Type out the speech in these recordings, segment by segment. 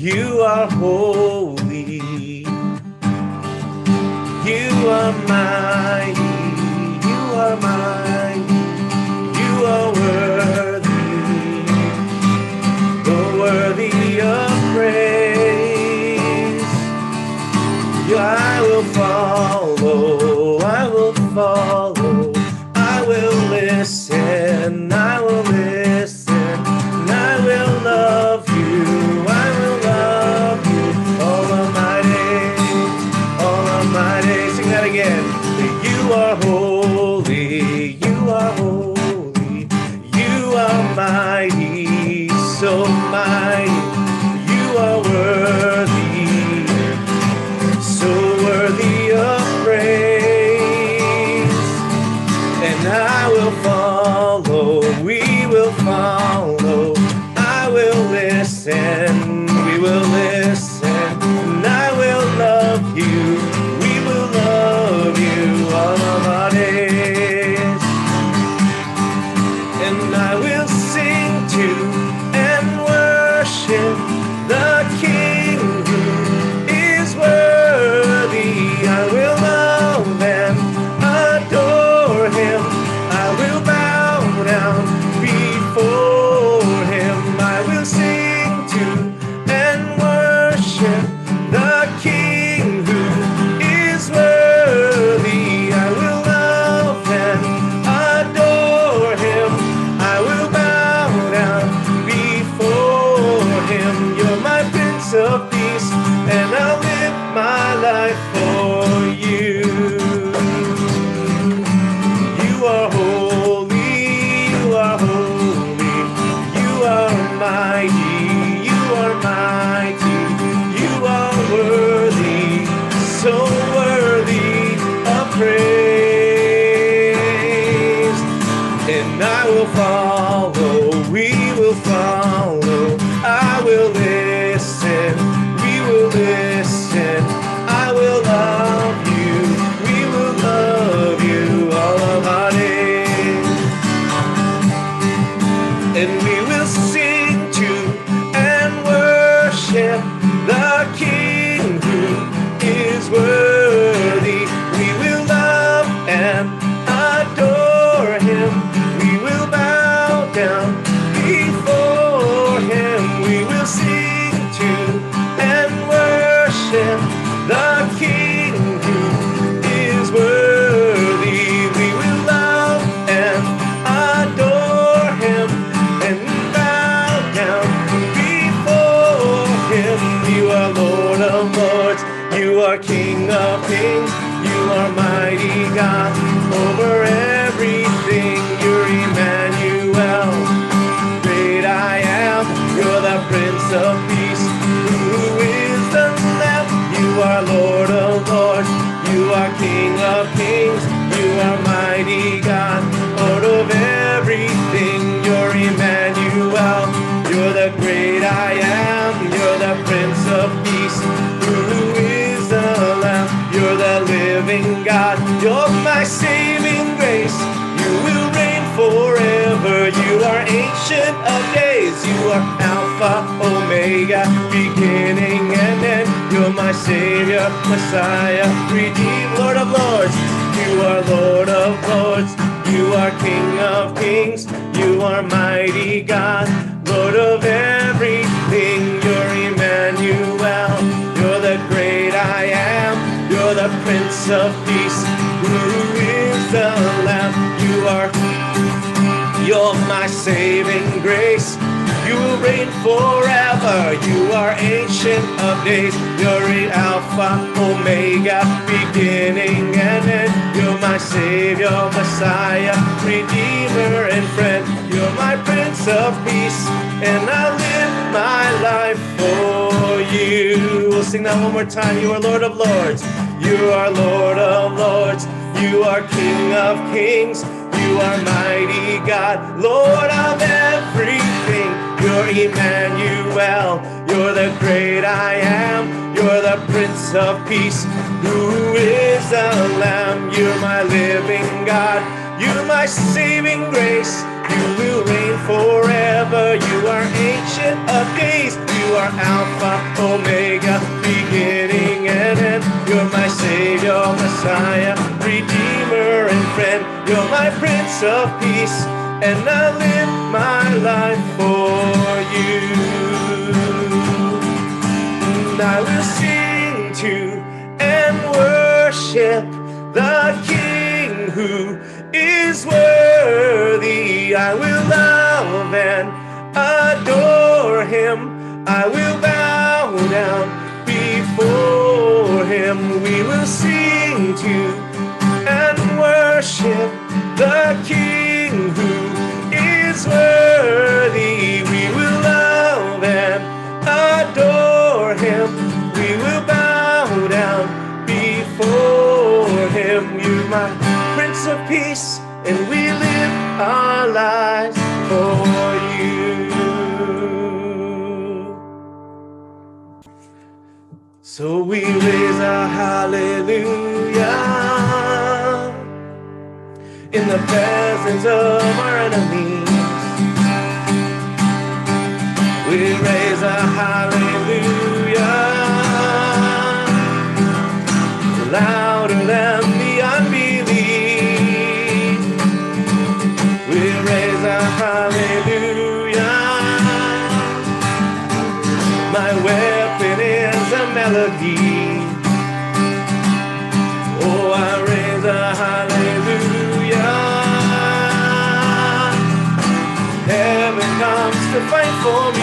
You are holy. You are mighty. Alpha, Omega, beginning and end. You're my Savior, Messiah, Redeemed, Lord of Lords. You are Lord of Lords. You are King of Kings. You are mighty God, Lord of everything. You're Emmanuel. You're the great I am. You're the Prince of Peace. Who is the Lamb? You are you're my saving grace. You reign forever. You are ancient of days. You're in Alpha, Omega, beginning and end. You're my Savior, Messiah, Redeemer and friend. You're my Prince of Peace, and I live my life for you. We'll sing that one more time. You are Lord of Lords. You are Lord of Lords. You are King of Kings. You are mighty God, Lord of everything. You're Emmanuel. You're the great I am. You're the Prince of Peace. Who is the Lamb? You're my living God. You're my saving grace. You will reign forever. You are ancient of days. You are Alpha, Omega, beginning and end. You're my Savior, Messiah, Redeemer and friend. You're my Prince of Peace, and I live my life for you. And I will sing to and worship the King who is worthy. I will love and adore him. I will bow down before him. We will sing to and worship the King is worthy. We will love and adore him. We will bow down before him. You're my Prince of Peace, and we live our lives for you. So we raise a hallelujah in the presence of our enemies. We raise a hallelujah louder than the unbelief. We raise a hallelujah. My weapon is a melody. Oh, I raise a hallelujah. Heaven comes to fight for me.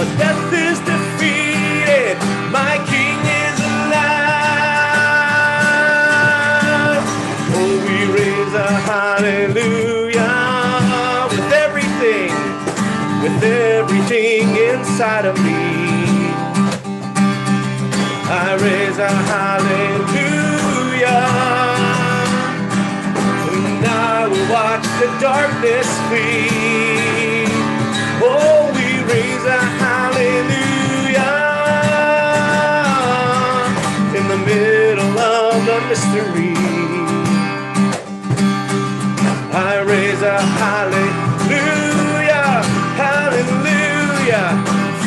Death is defeated, my king is alive. Oh, we raise a hallelujah with everything, with everything inside of me. I raise a hallelujah. And I will watch the darkness flee. Oh, we raise a mystery. I raise a hallelujah, hallelujah.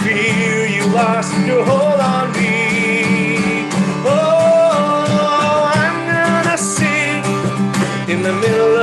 Feel you lost your hold on me. Oh, I'm gonna sing in the middle of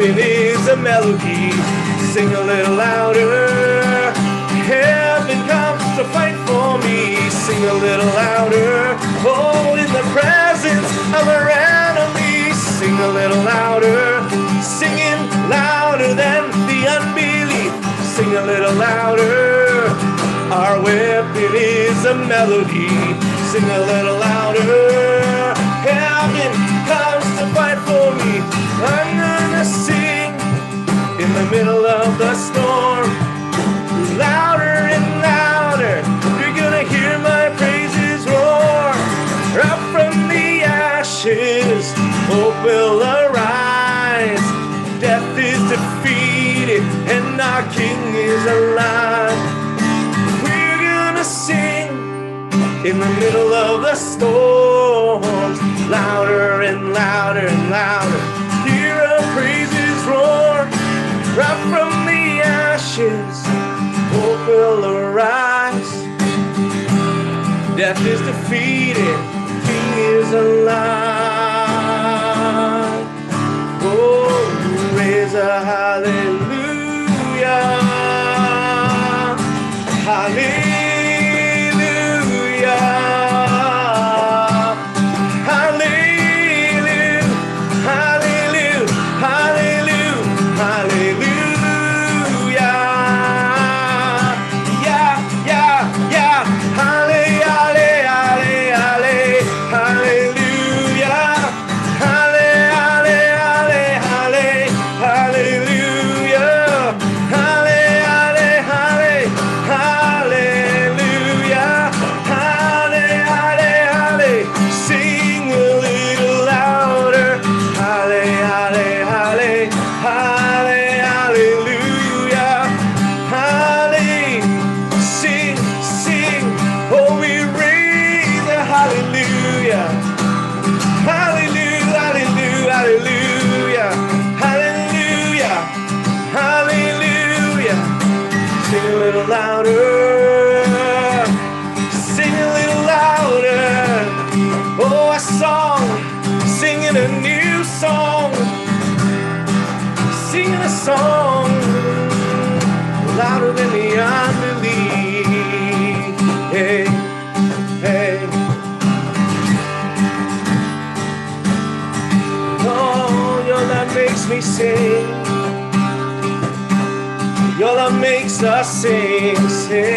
weapon is a melody. Sing a little louder. Heaven comes to fight for me. Sing a little louder. Oh, in the presence of our enemies. Sing a little louder. Singing louder than the unbelief. Sing a little louder. Our weapon is a melody. Sing a little louder. Middle of the storm. Louder and louder. You're gonna hear my praises roar. Up from the ashes, hope will arise. Death is defeated and our King is alive. We're gonna sing in the middle of the storm. Louder and louder and louder. Death is defeated, King is alive. Oh, raise a hallelujah. Love makes us sing, sing.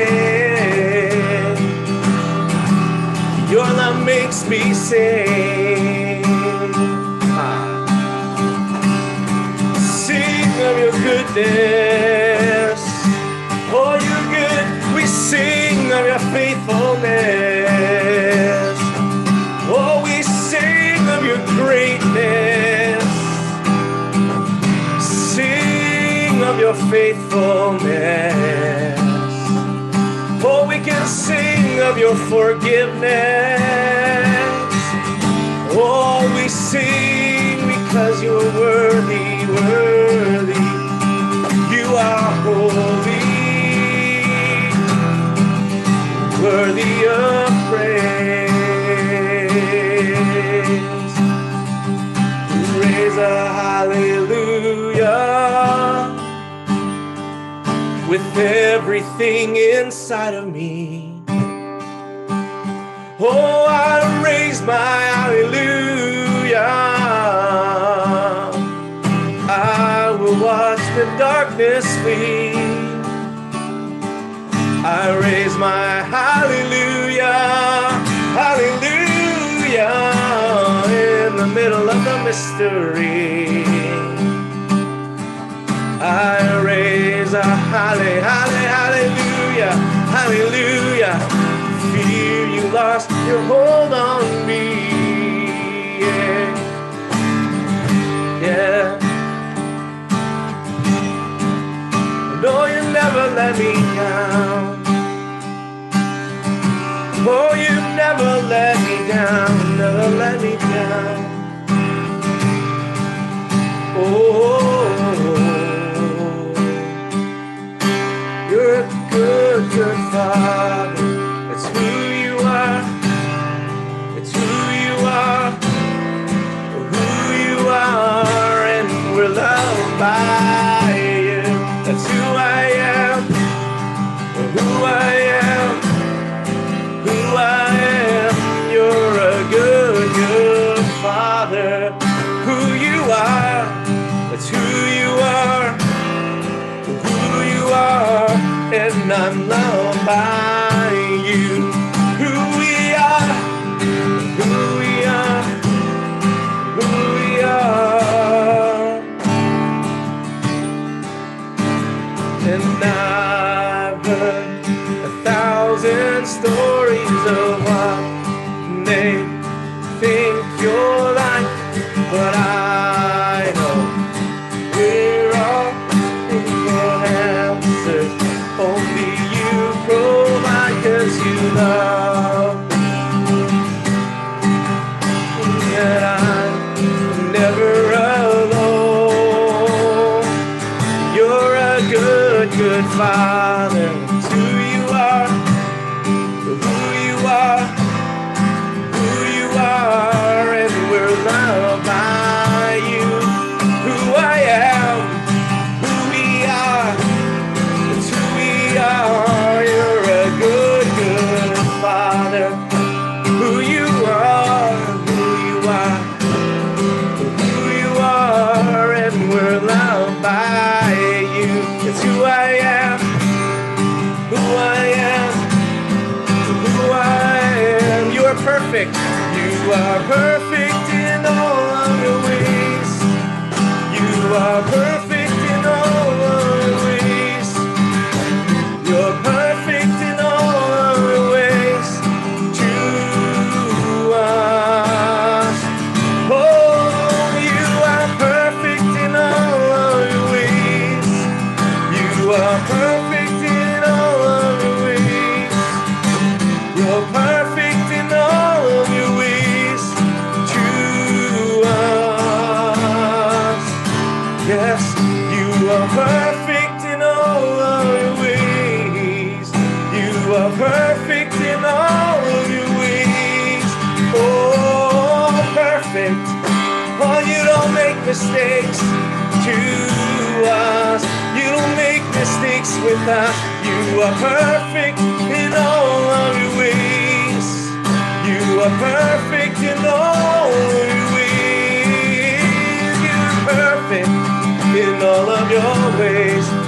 Your love makes me sing. Ah. Sing of your goodness. Of forgiveness. Oh, we sing because you are worthy, worthy. You are holy, worthy of praise. Raise a hallelujah with everything inside of me. Oh, I raise my hallelujah. I will watch the darkness flee. I raise my hallelujah, hallelujah in the middle of the mystery. I raise a halle, halle, hallelujah, hallelujah. Fear you lost your hold on me. Yeah. yeah. No, you never let me down. Oh, you never let me down, never let me down. Oh, you're a good, good father. I'm loved by you. Who we are, who we are, who we are. And I've heard a thousand stories of what they think you're like, but I. You mistakes to us. You don't make mistakes with us. You are perfect in all of your ways. You are perfect in all of your ways. You're perfect in all of your ways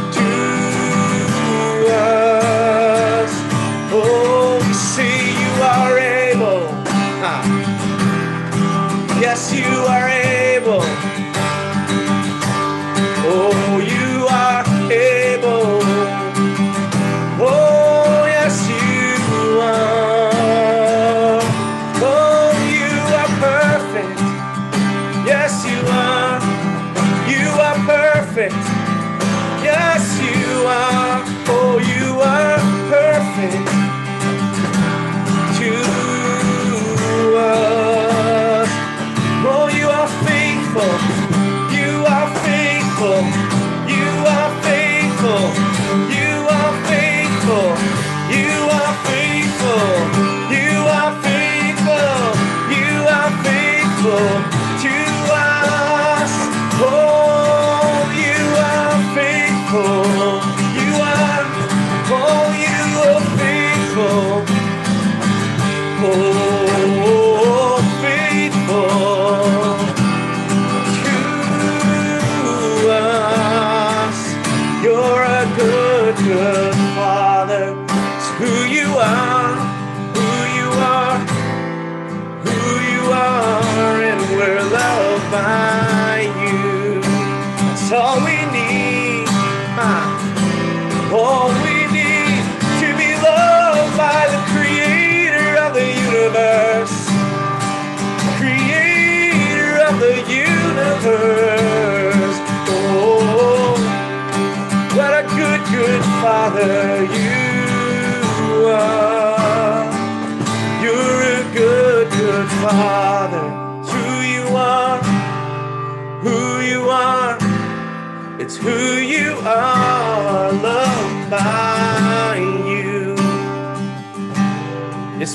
you are. You're a good, good father. It's who you are, who you are. It's who you are, loved by you.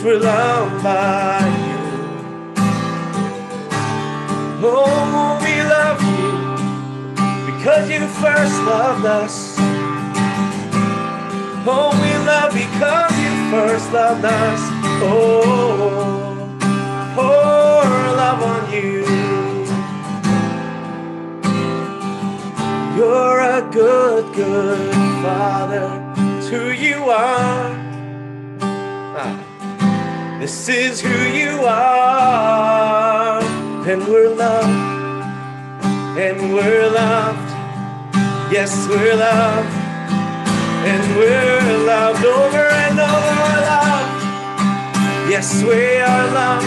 We're loved by you. Oh, we love you because you first loved us. Oh, we love because you first loved us. Oh, pour love on you. You're a good, good father. It's who you are. Ah. This is who you are. And we're loved. And we're loved. Yes, we're loved. And we're loved over and over. Loved. Yes, we are loved.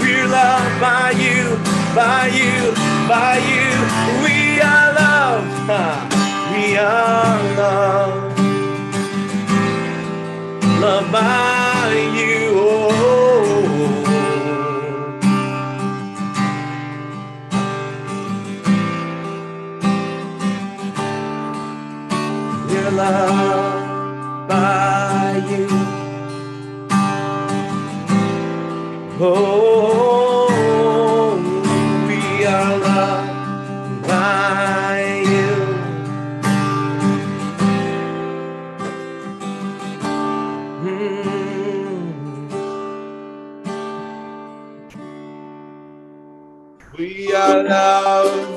We're loved by you, by you, by you. We are loved. We are loved. Loved by loved by you. Oh, we are loved by you. Mm. We are loved.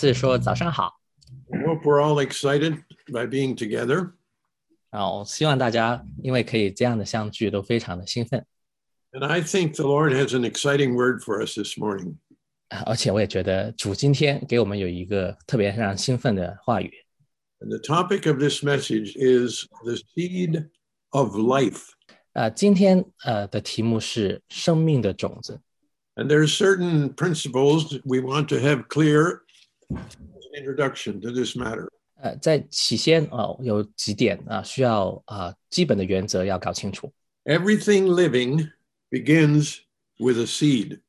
次说早上好 I hope we're all excited by being together. 啊！我希望大家因为可以这样的相聚，都非常的兴奋。 And I think the Lord has an exciting word for us this morning. 啊而且我也觉得主今天给我们有一个特别让人兴奋的话语。 And the topic of this message is the seed of life. 呃，今天呃的题目是生命的种子。 And there are certain principles we want to have clear as an introduction to this matter. 呃，在起先啊、呃有几点啊、需要啊、基本的原则要搞清楚。 Everything living begins with a seed.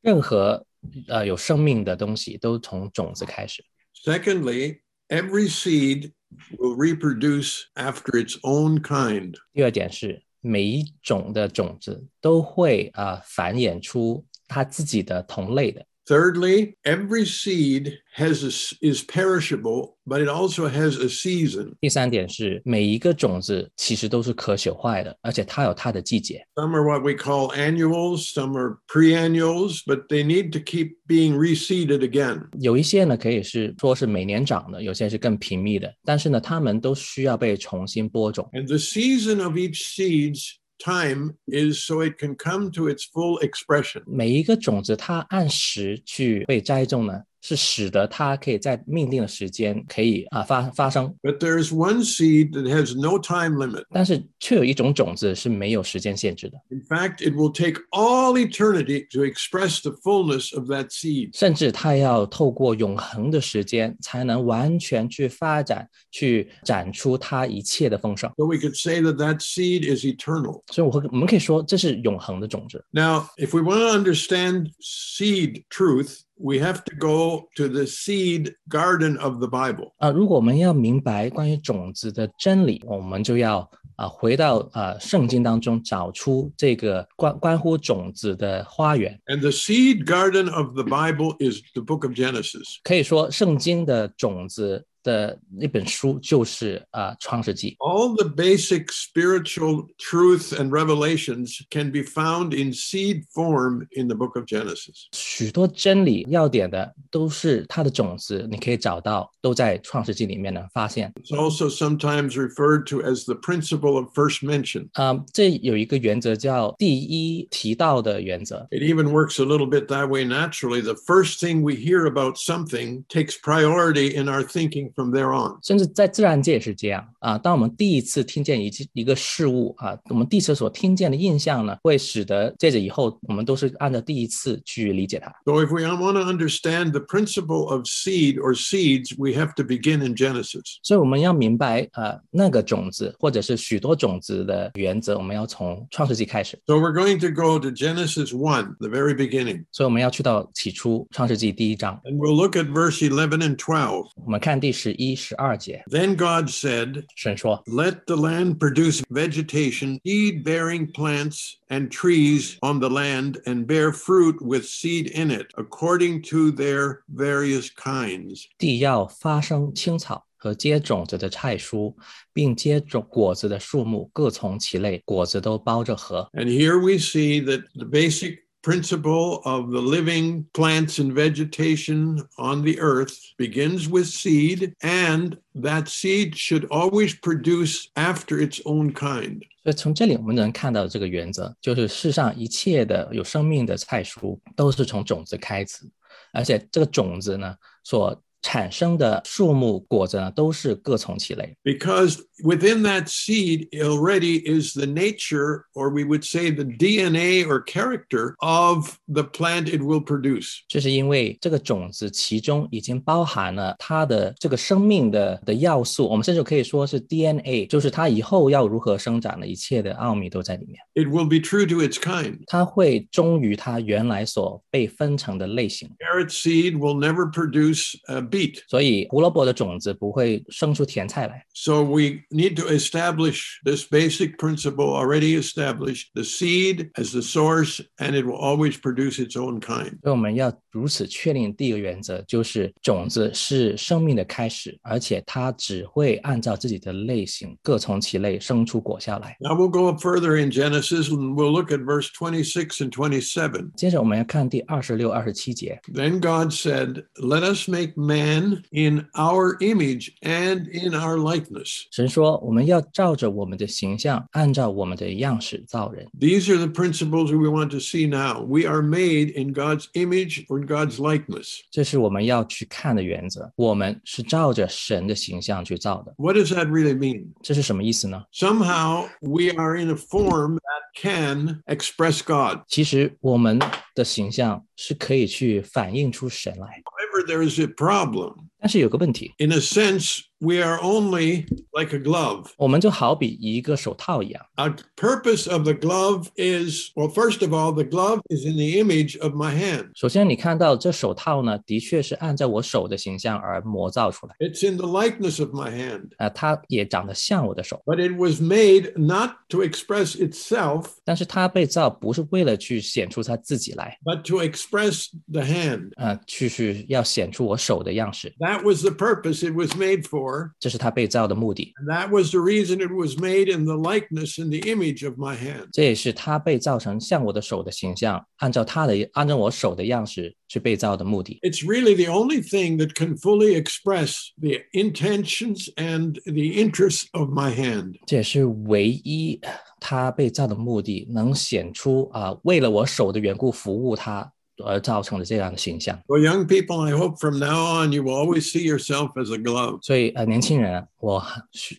任何呃有生命的东西都从种子开始。 Secondly, every seed will reproduce after its own kind. 第二点是每一种的种子都会啊、繁衍出它自己的同类的。 Thirdly, every seed has a s is perishable, but it also has a season. 第三点是每一个种子其实都是可朽坏的，而且它有它的季节。 Some are what we call annuals, some are preannuals, but they need to keep being reseeded again. 有一些呢可以是说是每年长的，有些是更平密的，但是呢，它们都需要被重新播种。 And the season of each seed's time is so it can come to its full expression. 每一个种子它按时去被栽种呢， 是使得它可以在命定的时间可以啊发发生。But there's one seed that has no time limit. 但是却有一种种子是没有时间限制的，In fact, it will take all eternity to express the fullness of that seed. 甚至它要透过永恒的时间才能完全去发展、去展出它一切的丰盛。So we could say that that seed is eternal. 所以我会我们可以说这是永恒的种子。Now, if we want to understand seed truth, we have to go to the seed garden of the Bible. 啊、如果我们要明白关于种子的真理，我们就要啊、回到啊、圣经当中找出这个关关乎种子的花园。 And the seed garden of the Bible is the book of Genesis. 可以说，圣经的种子 的那本书就是啊、创世纪。 All the basic spiritual truth and revelations can be found in seed form in the book of Genesis. 许多真理要点的都是它的种子，你可以找到，都在创世纪里面能发现。 It's also sometimes referred to as the principle of first mention. 啊、这有一个原则叫第一提到的原则。 It even works a little bit that way naturally. The first thing we hear about something takes priority in our thinking from there on. 甚至在自然界也是这样啊。当我们第一次听见一一个事物啊，我们第一次所听见的印象呢，会使得接着以后我们都是按照第一次去理解它。 So, if we want to understand the principle of seed or seeds, we have to begin in Genesis. 所以我们要明白呃那个种子或者是许多种子的原则，我们要从创世纪开始。 So, we're going to go to Genesis 1, the very beginning, 所以我们要去到起初创世纪第一章， and we'll look at verse 11 and 12. 我们看第 十一、十二节， Then God said, 神说 Let the land produce vegetation, seed bearing plants and trees on the land, and bear fruit with seed in it, according to their various kinds.：“ 地要发生青草和结种子的菜蔬，并结种果子的树木各从其类，果子都包着核。” And here we see that the basic principle of the living plants and vegetation on the earth begins with seed, and that seed should always produce after its own kind. 所以从这里我们能看到这个原则，就是世上一切的有生命的菜蔬都是从种子开始，而且这个种子呢所 产生的树木果子呢都是各从其类。Because within that seed already is the nature, or we would say the DNA or character of the plant it will produce. 这是因为这个种子其中已经包含了它的这个生命的的要素，我们甚至可以说是 DNA，就是它以后要如何生长的一切的奥秘都在里面。It will be true to its kind. 它会忠于它原来所被分成的类型，Carrot seed will never produce a beet. 所以胡萝卜的种子不会生出甜菜来。So we need to establish this basic principle already established: the seed as the source, and it will always produce its own kind. 所以我们要如此确定第一个原则，就是种子是生命的开始，而且它只会按照自己的类型各从其类生出果效来。Now we'll go up further in Genesis and we'll look at verse 26 and 27. 接着我们要看第二十六、二十七节。Then God said, "Let us make man." man in our image and in our likeness. 神说，我们要照着我们的形象，按照我们的样式造人。 These are the principles we want to see now. We are made in God's image or in God's likeness. 这是我们要去看的原则。我们是照着神的形象去造的， What does that really mean? 这是什么意思呢？ Somehow we are in a form that can express God. 其实我们的形象是可以去反映出神来， However, There is a problem. 但是有个问题， In a sense, we are only like a glove. 我们就好比一个手套一样。 A purpose of the glove is well, first of all, the glove is in the image of my hand. 首先，你看到这手套呢，的确是按照我手的形象而磨造出来， It's in the likeness of my hand. 啊、它也长得像我的手， But it was made not to express itself, 但是它被造不是为了去显出它自己来， but to express the hand. 呃，去是要显出我手的样式， That was the purpose it was made for. 这是它被造的目的， And that was the reason it was made in the likeness and the image of my hand. 这也是它被造成像我的手的形象，按照它的按照我手的样式去被造的目的。 It's really the only thing that can fully express the intentions and the interests of my hand. 这也是唯一它被造的目的，能显出啊、为了我手的缘故服务它 而造成的这样的形象。 For young people, I hope from now on you will always see yourself as a glove. 所以呃，年轻人， 我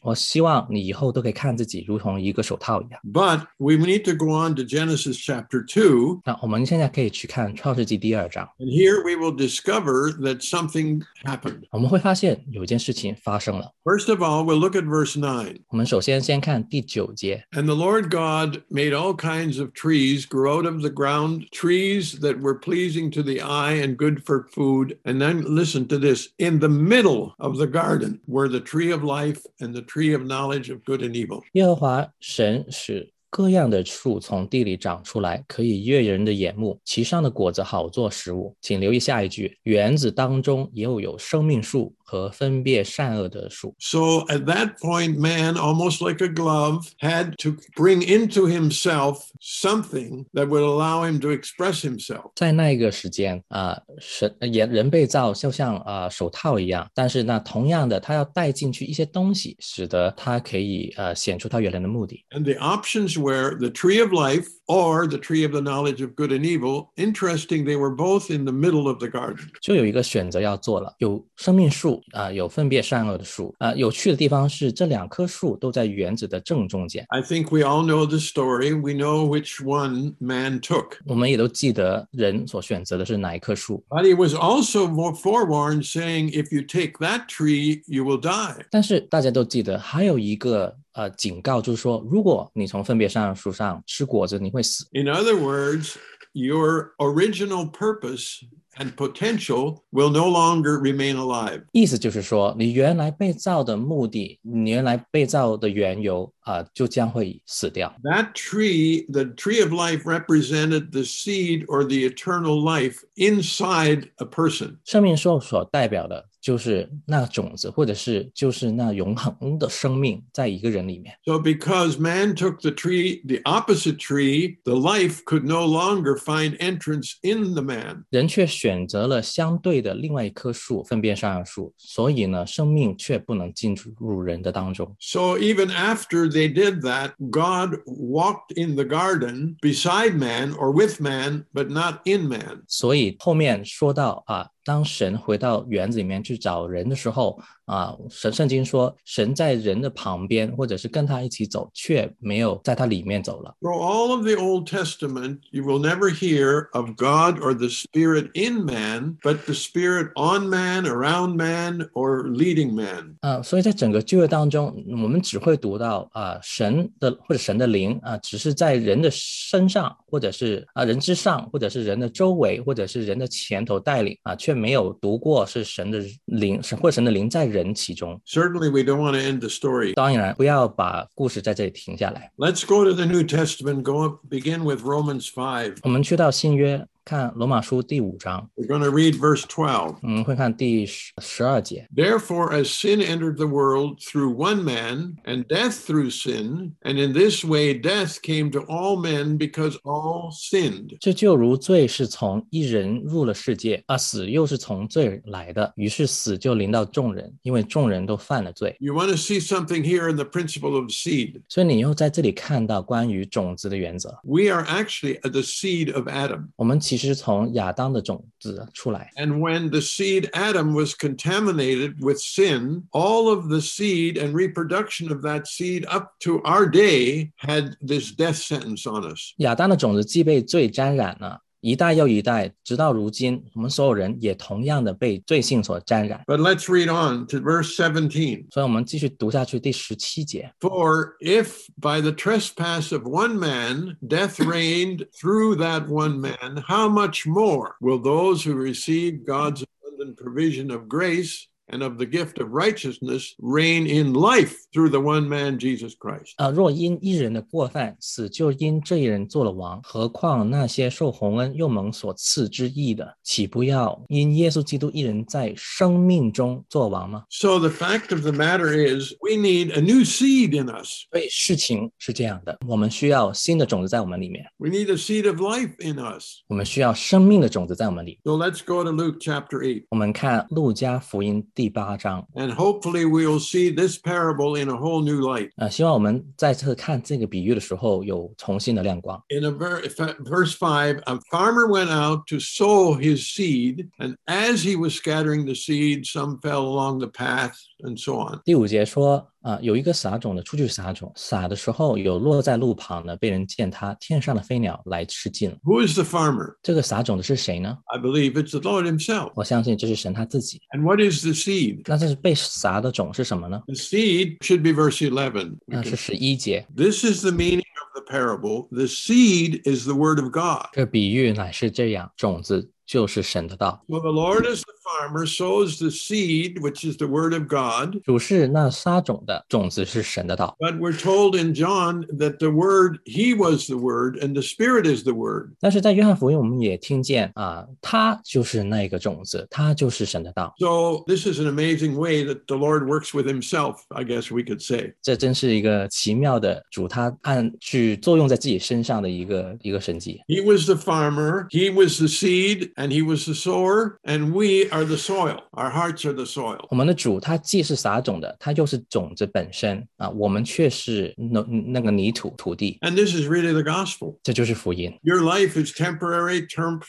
我希望你以后都可以看自己如同一个手套一样。 But we need to go on to Genesis chapter 2, 那我们现在可以去看创世纪第二章， and here we will discover that something happened. 我们会发现有一件事情发生了。 First of all, we'll look at verse 9. 我们首先先看第九节， And the Lord God made all kinds of trees grow out of the ground, trees that were pleasing to the eye and good for food. And then listen to this in the middle of the garden were the tree of life and the tree of knowledge of good and evil. 耶和华神使 各样的树从地里长出来，可以悦人的眼目，其上的果子好做食物。请留意下一句：园子当中也有有生命树和分别善恶的树。So at that point, man, almost like a glove, had to bring into himself something that would allow him to express himself. 在那一个时间啊、神人人被造就像啊、手套一样，但是呢，同样的，他要带进去一些东西，使得他可以呃显出他原来的目的。And the options were the tree of life or the tree of the knowledge of good and evil. Interesting, they were both in the middle of the garden. 就有一个选择要做了，有生命树啊、有分别善恶的树啊、有趣的地方是这两棵树都在园子的正中间。 I think we all know the story. We know which one man took. 我们也都记得人所选择的是哪一棵树， But he was also more forewarned, saying, If you take that tree, you will die. 但是大家都记得还有一个 呃警告，就是说，如果你从分别善恶树上吃果子，你会死。 In other words, your original purpose and potential will no longer remain alive. 意思就是说，你原来被造的目的，你原来被造的缘由啊、就将会死掉。 That tree, the tree of life, represented the seed or the eternal life inside a person. 生命树所代表的 就是那种子，或者是就是那永恒的生命，在一个人里面。 So, because man took the tree, the opposite tree, the life could no longer find entrance in the man. 人却选择了相对的另外一棵树，分辨善恶树，所以呢，生命却不能进入人的当中。 So, even after they did that, God walked in the garden beside man or with man, but not in man. 所以后面说到啊， 当神回到园子里面去找人的时候啊，神圣经说，神在人的旁边，或者是跟他一起走，却没有在他里面走了。Through all of the Old Testament, you will never hear of God or the Spirit in man, but the Spirit on man, around man, or leading man. 啊，所以在整个旧约当中，我们只会读到啊，神的或者神的灵啊，只是在人的身上，或者是啊人之上，或者是人的周围，或者是人的前头带领啊，却没有读过是神的灵，神或神的灵在人其中。 Certainly, we don't want to end the story. 当然，不要把故事在这里停下来。 Let's go to the New Testament. Go up, begin with Romans 5. 我们去到新约， 看罗马书第五章， We're going to read verse 12. 嗯，会看第十十二节。 Therefore, as sin entered the world through one man, and death through sin, and in this way death came to all men because all sinned. 这就如罪是从一人入了世界，啊，死又是从罪来的，于是死就临到众人，因为众人都犯了罪。 You want to see something here in the principle of seed. 所以你又在这里看到关于种子的原则。 We are actually the seed of Adam. 我们其 实从亚当的种子出来， And when the seed Adam was contaminated with sin, all of the seed and reproduction of that seed up to our day had this death sentence on us. 亚当的种子既被罪沾染了， 一代又一代，直到如今，我们所有人也同样的被罪性所沾染。 But let's read on to verse 17. 所以，我们继续读下去，第十七节。 For if by the trespass of one man death reigned through that one man, how much more will those who receive God's abundant provision of grace and of the gift of righteousness reign in life through the one man, Jesus Christ? 啊，若因一人的过犯，死就因这一人做了王，何况那些受洪恩又蒙所赐之义的，岂不要因耶稣基督一人在生命中做王吗？ So the fact of the matter is, we need a new seed in us. 所以事情是这样的，我们需要新的种子在我们里面， We need a seed of life in us. 我们需要生命的种子在我们里。 So let's go to Luke chapter 8. 我们看路加福音 第八章， And hopefully we'll see this parable in a whole new light. 呃，希望我们再次看这个比喻的时候有重新的亮光。 In a ver- verse 5, a farmer went out to sow his seed, and as he was scattering the seed, some fell along the path, and so on. 第五节说， 啊、有一个撒种的出去撒种，撒的时候有落在路旁的，被人践踏，天上的飞鸟来吃尽了。 Who is the farmer? 这个撒种的是谁呢？ I believe it's the Lord Himself. 我相信这是神他自己。 And what is the seed? 那这是被撒的种是什么呢？ The seed should be verse 11. We 那 can- 是十一节。 This is the meaning of the parable. The seed is the word of God. 这比喻乃是这样，种子就是神的道。 Well, the Lord, as the farmer, sows the seed, which is the word of God. 主是那撒种的，种子是神的道。 But we're told in John that the word, he was the word, and the spirit is the word. 但是在约翰福音，我们也听见啊，他就是那个种子，他就是神的道。 So this is an amazing way that the Lord works with himself, I guess we could say. 这真是一个奇妙的主，他按去作用在自己身上的一个一个神迹。 He was the farmer, he was the seed, and he was the sower, and we are the soil. Our hearts are the soil. 我们的主，他既是撒种的，他又是种子本身啊，我们却是那那个泥土土地， And this is really the gospel. 这就是福音。 Your life is temporary, term,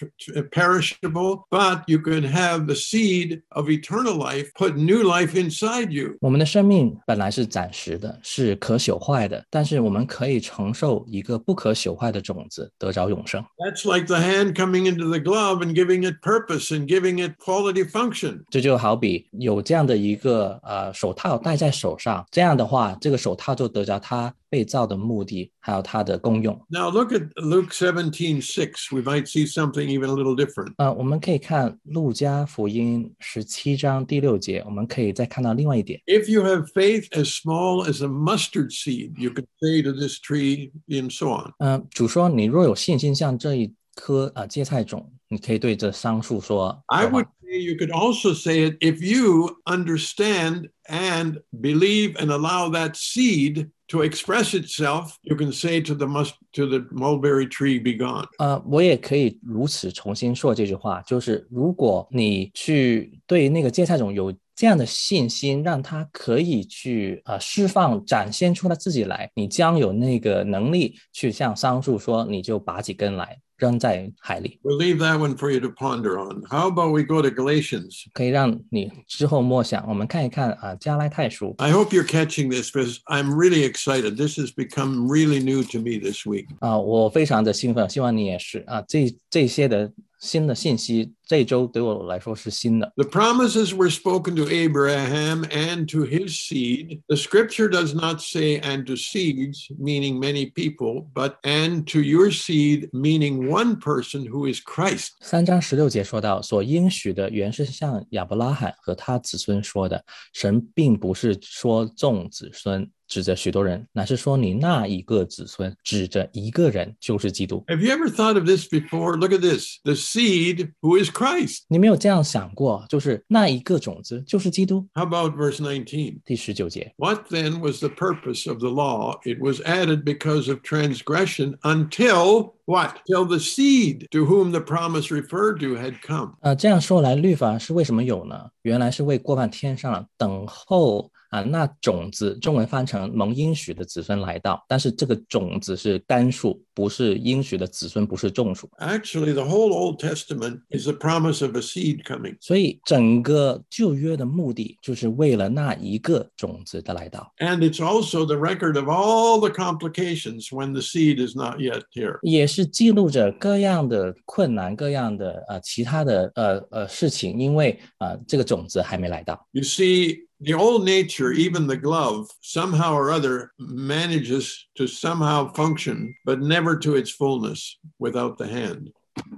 perishable, but you can have the seed of eternal life, put new life inside you. 我们的生命本来是暂时的，是可朽坏的，但是我们可以承受一个不可朽坏的种子，得着永生。 That's like the hand coming into the glove and giving it purpose and giving it quality function. 这就好比有这样的一个呃手套戴在手上，这样的话，这个手套就得着它被造的目的，还有它的功用。 Now look at Luke 17, 6. We might see something even a little different. 呃，我们可以看路加福音十七章第六节，我们可以再看到另外一点。 If you have faith as small as a mustard seed, you could say to this tree, and so on. 嗯、主说你若有信心，像这一颗啊、呃芥菜种，你可以对这桑树说。 I 说话 would say you could also say it if you understand and believe and allow that seed to express itself. You can say to the must to the mulberry tree, "Be gone." 呃，我也可以如此重新说这句话，就是如果你去对那个芥菜种有这样的信心，让它可以去呃释放、展现出它自己来，你将有那个能力去向桑树说，你就拔起根来 扔在海里， We'll leave that one for you to ponder on. How about we go to Galatians? 可以让你之后默想。我们看一看啊，加拉太书 I hope you're catching this because I'm really excited. This has become really new to me this week. 啊，我非常的兴奋，希望你也是啊。这这些的 新的信息，这周对我来说是新的。 The promises were spoken to Abraham and to his seed. The scripture does not say and to seeds, meaning many people, but and to your seed, meaning one person who is Christ. 三章十六节说到，所应许的原是向亚伯拉罕和他子孙说的，神并不是说众子孙， 指着许多人，乃是说你那一个子孙，指着一个人，就是基督。 Have you ever thought of this before? Look at this the seed who is Christ. 你没有这样想过，就是那一个种子就是基督。 How about verse 19? 第十九节， What then was the purpose of the law? It was added because of transgression until what? Till the seed to whom the promise referred to had come. 呃，这样说来，律法是为什么有呢？原来是为过犯添上了，等候 啊那种子，中文翻成蒙应许的子孙来到，但是这个种子是单数，不是应许的子孙，不是众数。Actually, the whole Old Testament is the promise of a seed coming. 所以整个旧约的目的就是为了那一个种子的来到，And it's also the record of all the complications when the seed is not yet here. 也是记录着各样的困难、各样的呃其他的呃呃事情，因为啊、呃这个种子还没来到。You see, the old nature, even the glove, somehow or other manages to somehow function, but never to its fullness without the hand.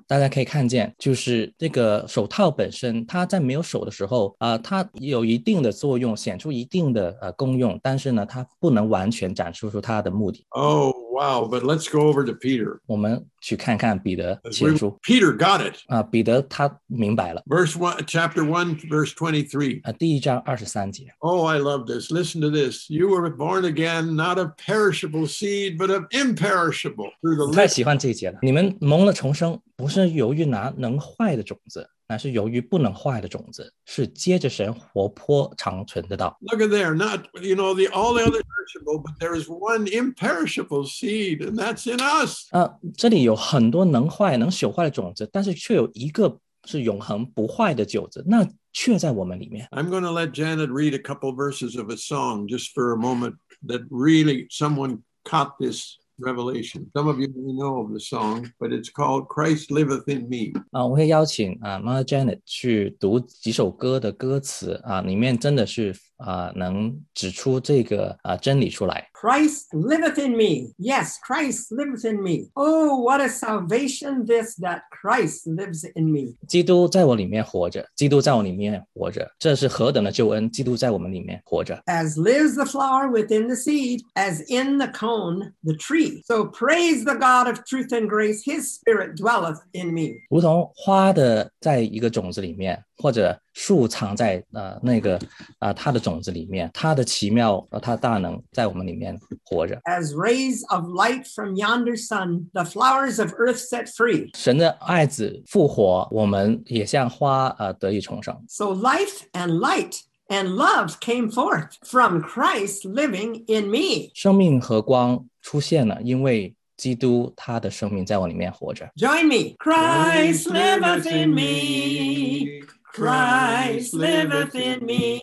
大家可以看见，就是这个手套本身，它在没有手的时候啊、它有一定的作用，显出一定的呃功用，但是呢，它不能完全展示出它的目的。 Oh, wow. But let's go over to Peter. 我们去看看彼得 We- 前书 Peter got it. 啊、彼得他明白了 Verse 1, chapter 1, verse 23. 啊、第一章二十三节， Oh, I love this. Listen to this. You were born again, not of perishable seed, but of imperishable through the 我太 lips 喜欢这一节了。你们蒙了重生，不是由于拿能坏的种子， 乃是由于不能坏的种子，是接着神活泼长存的道。Look at there. Not, you know, the all the other perishable, but there is one imperishable seed, and that's in us. 啊，这里有很多能坏、能朽坏的种子，但是却有一个是永恒不坏的种子，那却在我们里面。I'm going to let Janet read a couple verses of a song just for a moment that really someone caught this revelation. Some of you may know of the song, but it's called Christ Liveth in Me. 啊，我会邀请啊 m o t Janet 去读几首歌的歌词啊，里面真的是 啊能指出这个啊真理出来。 Christ liveth in me. Yes, Christ liveth in me. Oh, what a salvation this that Christ lives in me. 基督在我里面活着，基督在我里面活着，这是何等的救恩！基督在我们里面活着。 As lives the flower within the seed, as in the cone the tree. So praise the God of truth and grace. His spirit dwelleth in me. 如同花的在一个种子里面， 或者树藏在呃那个啊、它的种子里面，它的奇妙呃它的大能在我们里面活着。As rays of light from yonder sun, the flowers of earth set free. 神的爱子复活，我们也像花呃得以重生。So life and light and love came forth from Christ living in me. 生命和光出现了，因为基督他的生命在我里面活着。Join me. Christ liveth in me. Christ liveth in me.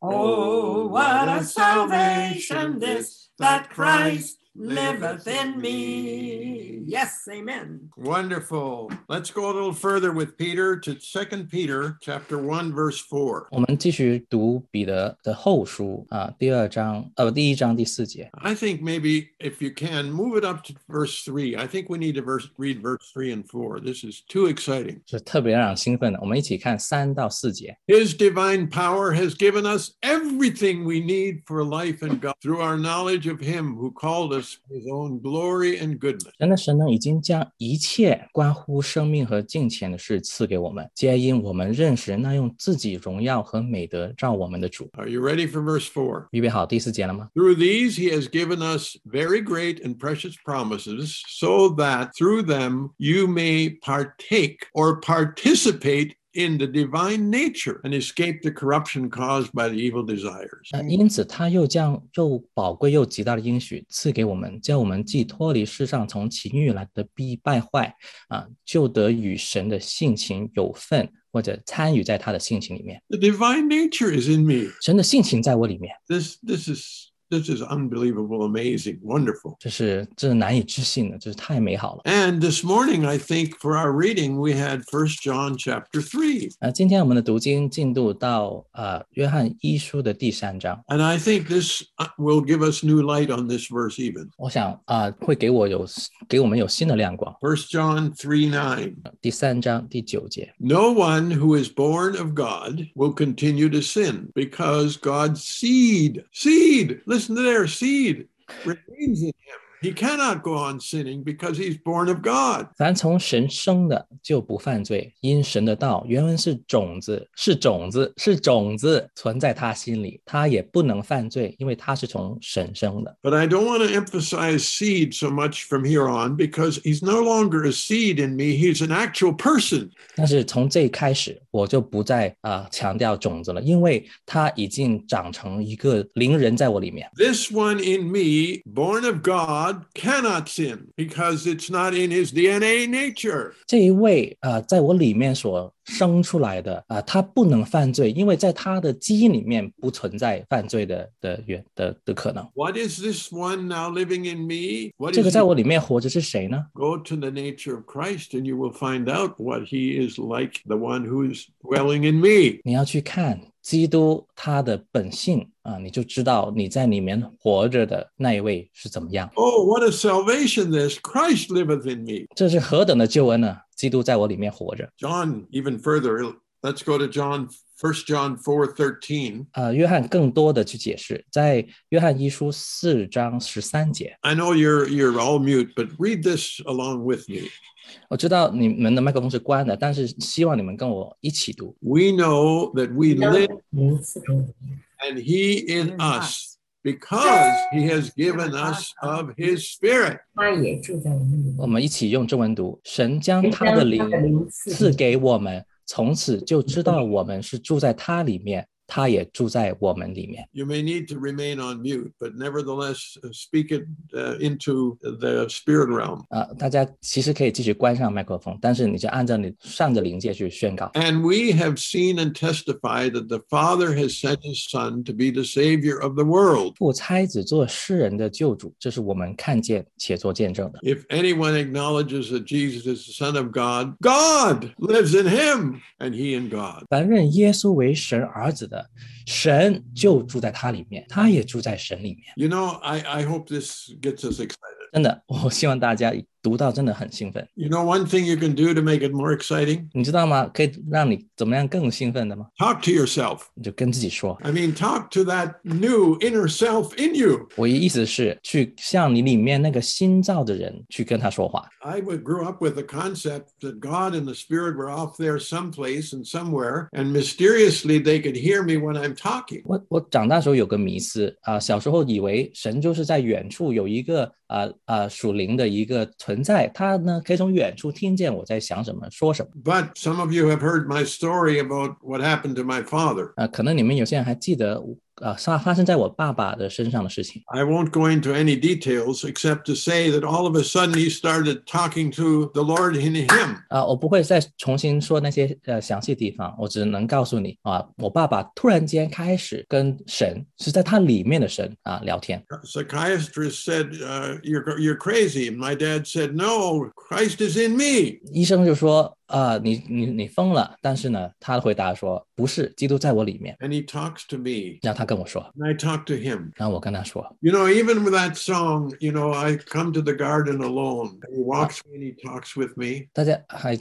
Oh, what a salvation this that Christ liveth in me. Yes, amen. Wonderful. Let's go a little further with Peter to 2 Peter chapter 1 verse 4. 我们继续读彼得的后书啊，第二章呃第一章第四节。 I think maybe if you can move it up to verse 3. I think we need to verse, read verse 3 and 4. This is too exciting. 是特别让人兴奋的。我们一起看三到四节。 His divine power has given us everything we need for life and God through our knowledge of him who called us his own glory and goodness. 神的神能已经将一切关乎生命和金钱的事赐给我们，皆因我们认识那用自己荣耀和美德照我们的主。 Are you ready for verse 4? 预备好第四节了吗？ Through these he has given us very great and precious promises, so that through them you may partake or participate in the divine nature and escape the corruption caused by the evil desires. 呃，因此他又将又宝贵又极大的应许赐给我们，叫我们既脱离世上从情欲来的必败坏啊，就得与神的性情有份，或者参与在他的性情里面。 The divine nature is in me. 神的性情在我里面， This this is this is unbelievable, amazing, wonderful. 这是这是难以置信的，这是太美好了。 And this morning, I think for our reading, we had First John chapter 3. 呃，今天我们的读经进度到呃约翰一书的第三章， And I think this uh, will give us new light on this verse even. 我想啊、会给我有给我们有新的亮光。 First John 3 9. 第三章第九节， No one who is born of God will continue to sin because God's seed, seed, listen isn't there? Seed remains in him. He cannot go on sinning because he's born of God. 凡从神生的就不犯罪，因神的道原文是种子，是种子，是种子存在他心里，他也不能犯罪，因为他是从神生的。 But I don't want to emphasize seed so much from here on because he's no longer a seed in me. He's an actual person. 但是从这一开始，我就不再啊、强调种子了，因为它已经长成一个灵人在我里面。 This one in me, born of God, cannot sin because it's not in his DNA nature. 这一位啊、在我里面所生出来的啊、他不能犯罪，因为在他的基因里面不存在犯罪的的原的的可能。 What is this one now living in me? What 这个 is 在 he? 我里面活着是谁呢？ Go to the nature of Christ and you will find out what he is like, the one who is dwelling in me. 你要去看 基督他的本性啊，你就知道你在里面活着的那一位是怎么样。 Oh, what a salvation this! Christ liveth in me. 这是何等的救恩呢？基督在我里面活着。 John, even further, let's go to John, 1 John 4 13. 呃，约翰更多的去解释，在约翰一书四章十三节， I know you're you're all mute, but read this along with me. 我知道你们的麦克风是关的，但是希望你们跟我一起读。 We know that we live 名字中 and he in In us because he has given us of his spirit. 他也住在我们里面。我们一起用中文读：神将神他的灵将他的灵赐赐给我们，从此就知道我们是住在他里面， 他也住在我们里面。 You may need to remain on mute, but nevertheless uh, speak it uh, into the spirit realm. 啊、大家其实可以继续关上麦克风，但是你就按照你上着灵界去宣告。 And we have seen and testified that the Father has sent his Son to be the Savior of the world. 父差子做世人的救主，这是我们看见且做见证的。 If anyone acknowledges that Jesus is the Son of God, God lives in him, and he in God. 凡认耶稣为神儿子的， 神就住在他里面，他也住在神里面。You know, I, I hope this gets us excited. 真的，我希望大家读到真的很兴奋。 You know, one thing you can do to make it more exciting? 你知道吗？可以让你怎么样更兴奋的吗？ Talk to yourself. 你就跟自己说。 I mean, talk to that new inner self in you. 我意思是去向你里面那个新造的人去跟他说话。 I would grew up with the concept that God and the Spirit were off there someplace and somewhere, and mysteriously they could hear me when I'm talking. 我我长大时候有个迷思啊、小时候以为神就是在远处有一个啊啊属灵的一个存 在，他呢可以从远处听见我在想什么说什么。But some of you have heard my story about what happened to my father. 啊、可能你们有些人还记得啊发发生在我爸爸的身上的事情。 I won't go into any details except to say that all of a sudden he started talking to the Lord in him. 啊，我不会再重新说那些呃详细地方，我只能告诉你啊，我爸爸突然间开始跟神是在他里面的神啊聊天。 Psychiatrist said, uh, you're, you're crazy. And my dad said, No, Christ is in me. 医生就说 啊，你你你疯了，但是呢，他回答说不是，基督在我里面。 And he talks to me. 然后他跟我说， And I talk to him. 然后我跟他说， You know, even with that song, you know, I come to the garden alone. And he walks me and he talks with me. 大家还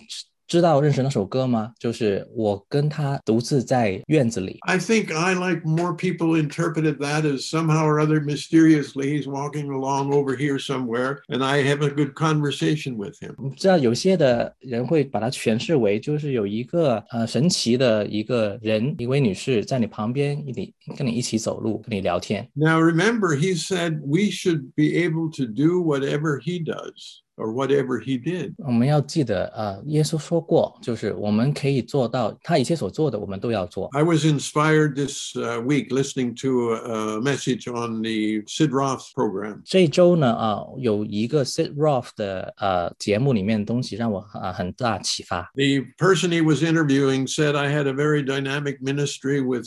知知道认识那首歌吗？就是我跟他独自在院子里。I think I, like more people, interpreted that as somehow or other mysteriously he's walking along over here somewhere and I have a good conversation with him. 你知道有些的人会把它诠释为，就是有一个呃神奇的一个人，一位女士在你旁边，你跟你一起走路，跟你聊天。Now, remember, he said we should be able to do whatever he does or whatever he did. 我们要记得，呃，耶稣说过，就是我们可以做到他一切所做的，我们都要做。 I was inspired this uh, week listening to a, a message on the Sid Roth program. 这一周呢，啊、有一个 Sid Roth 的呃节目里面的东西让我啊、很大启发。 The person he was interviewing said I had a very dynamic ministry with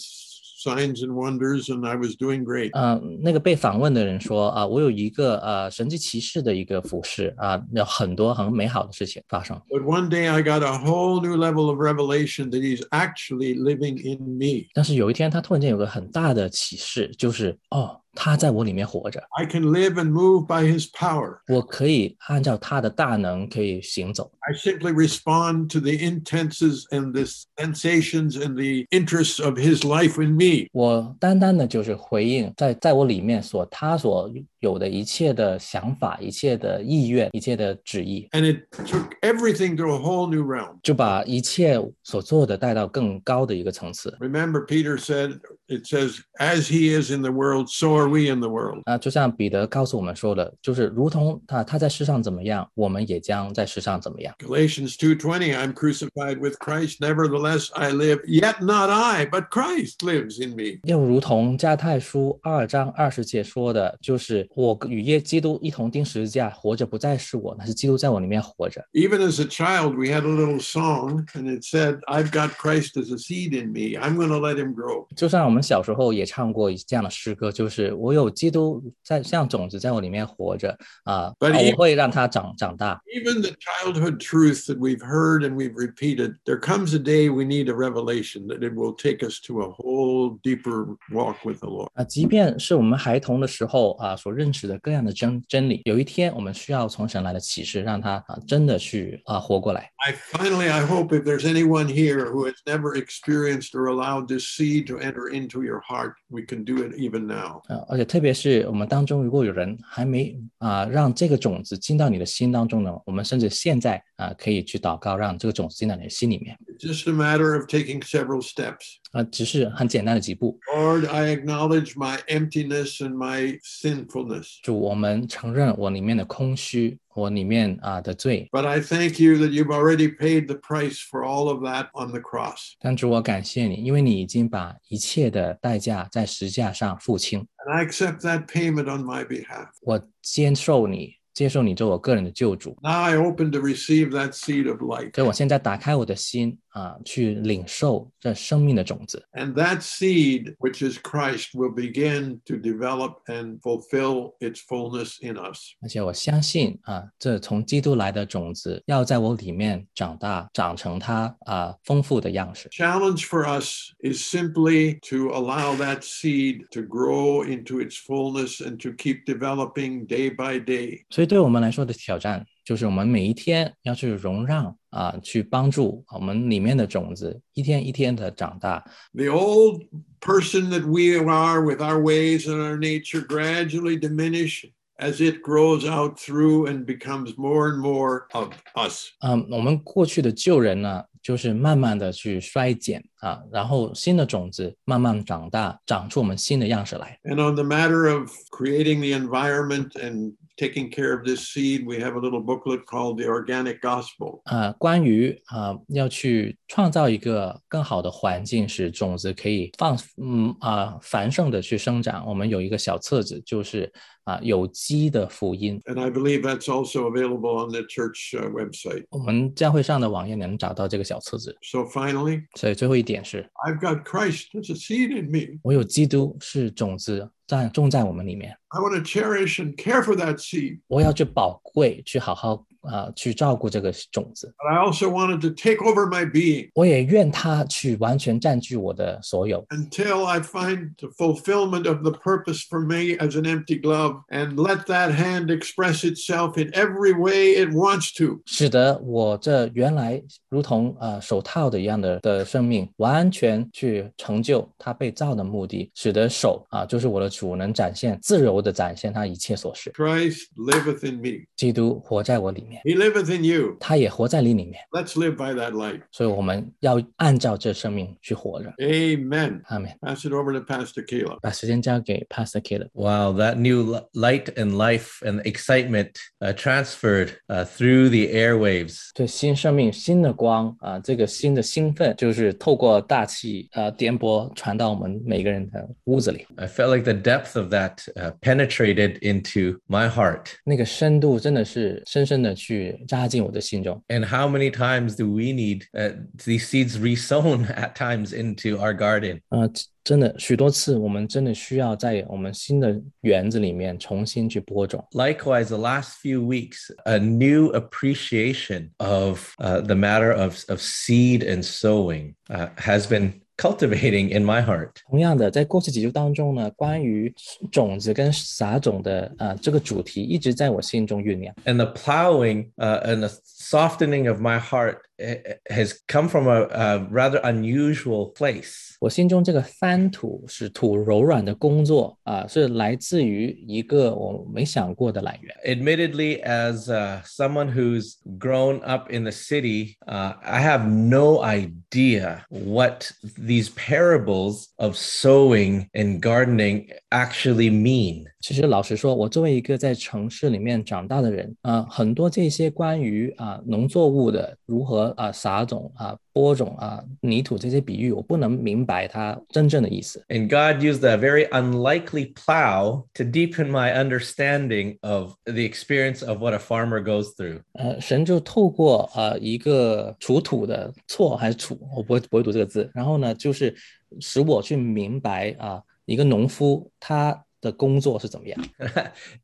signs and wonders and I was doing great. 呃，那个被访问的人说啊、我有一个呃神迹骑士的一个服饰啊、有很多很美好的事情发生。 But one day I got a whole new level of revelation that he's actually living in me. 但是有一天，他突然间有个很大的启示，就是哦， 他在我里面活着， I can live and move by his power. 我可以按照他的大能可以行走。 I simply respond to the intenses and the sensations and the interests of his life in me. 我单单的就是回应在在我里面所他所有的一切的想法、一切的意愿、一切的旨意， And it took everything to a whole new realm. 就把一切所做的带到更高的一个层次。 Remember, Peter said, it says, as he is in the world, so are we in the world. 啊，就像彼得告诉我们说的，就是如同他他在世上怎么样，我们也将在世上怎么样。 Galatians 2:20 I'm crucified with Christ nevertheless I live yet not I but Christ lives in me 又如同加太书二章二十节说的，就是我与耶基督一同钉十字架，活着不再是我，乃是基督在我里面活着。 Even as a child we had a little song and it said I've got Christ as a seed in me I'm going to let him grow 就像我们小时候也唱过这样的诗歌，就是我有基督在像种子在我里面活着啊， But 啊 he- 我会让他长长大。 Even the childhood truth that we've heard and we've repeated there comes a day we need a revelation that it will take us to a whole deeper walk with the Lord 啊，即便是我们孩童的时候啊所认识的各样的真真理，有一天我们需要从神来的启示，让他啊真的去啊活过来。 I finally, I hope if there's anyone here who has never experienced or allowed this seed to enter into your heart, we can do it even now. 呃，而且特别是我们当中，如果有人还没啊、让这个种子进到你的心当中呢，我们甚至现在 啊、可以去祷告，让这个种子进到你的心里面。 It's just a matter of taking several steps. 啊、只是很简单的几步。 Lord, I acknowledge my emptiness and my sinfulness. 主，我们承认我里面的空虚，我里面啊、的罪。 But I thank you that you've already paid the price for all of that on the cross. 但主，我感谢你，因为你已经把一切的代价在石架上付清。 And I accept that payment on my behalf. 我接受你， 接受你做我个人的救主。Now I open to receive that seed of life. 所以我现在打开我的心啊、去领受这生命的种子。 And that seed, which is Christ, will begin to develop and fulfill its fullness in us. 而且我相信啊，这从基督来的种子要在我里面长大，长成它啊丰富的样式。 challenge for us is simply to allow that seed to grow into its fullness and to keep developing day by day. 所以对我们来说的挑战， 就是我们每一天要去容让啊，去帮助我们里面的种子一天一天的长大。The old person that we are with our ways and our nature gradually diminish as it grows out through and becomes more and more of us. 嗯，我们过去的旧人呢，就是慢慢的去衰减啊，然后新的种子慢慢长大，长出我们新的样式来。And on the matter of creating the environment and taking care of this seed, we have a little booklet called The Organic Gospel. 啊，关于啊要去 创造一个更好的环境，使种子可以放嗯啊繁盛的去生长，我们有一个小册子，就是啊有机的福音。And I believe that's also available on the church uh, website. 我们教会上的网页能找到这个小册子。So finally, 所以最后一点是，I've got Christ as a seed in me. 我有基督是种子在种在我们里面，I want to cherish and care for that seed. 我要去宝贵，去好好啊、去照顾这个种子。But I also wanted to take over my being 我也愿它去完全占据我的所有，until I find the fulfillment of the purpose for me as an empty glove and let that hand express itself in every way it wants to. 使得我这原来如同呃手套的一样的的生命，完全去成就它被造的目的，使得手啊、就是我的主能展现自由的展现他一切所是。Christ liveth in me. 基督活在我里面，He liveth in you. 他也活在你里面， Let's live by that light. 所以我们要按照这生命去活着。 Amen. 阿门。 Pass it over to Pastor Caleb. 把时间交给 Pastor Caleb。 Wow, that new li- light and life and excitement uh, transferred uh, through the airwaves. 对新生命、新的光啊、这个新的兴奋，就是透过大气呃颠簸传到我们每个人的屋子里。 I felt like the depth of that uh, penetrated into my heart. 那个深度真的是深深的去 扎进我的心中。 And how many times do we need uh, these seeds resown at times into our garden? 啊、真的许多次，我们真的需要在我们新的园子里面重新去播种。 Likewise, the last few weeks, a new appreciation of uh, the matter of, of seed and sowing uh, has been cultivating in my heart. 同样的，在过去几周当中呢，关于种子跟撒种的呃这个主题一直在我心中酝酿。 And the plowing uh, and the softening of my heart eh, eh, has come from a, a rather unusual place. 我心中这个翻土使土柔软的工作啊、是来自于一个我没想过的来源。 Admittedly, as uh, someone who's grown up in the city, uh, I have no idea what these parables of sowing and gardening actually mean. 其实老实说，我作为一个在城市里面长大的人，啊、很多这些关于啊、 农作物的如何啊、撒种啊、播种啊、泥土这些比喻，我不能明白它真正的意思。 And God used a very unlikely plow to deepen my understanding of the experience of what a farmer goes through. 呃，神就透过呃一个锄土的错还是锄，我不会不会读这个字，然后呢，就是使我去明白啊、一个农夫他的工作是怎么样。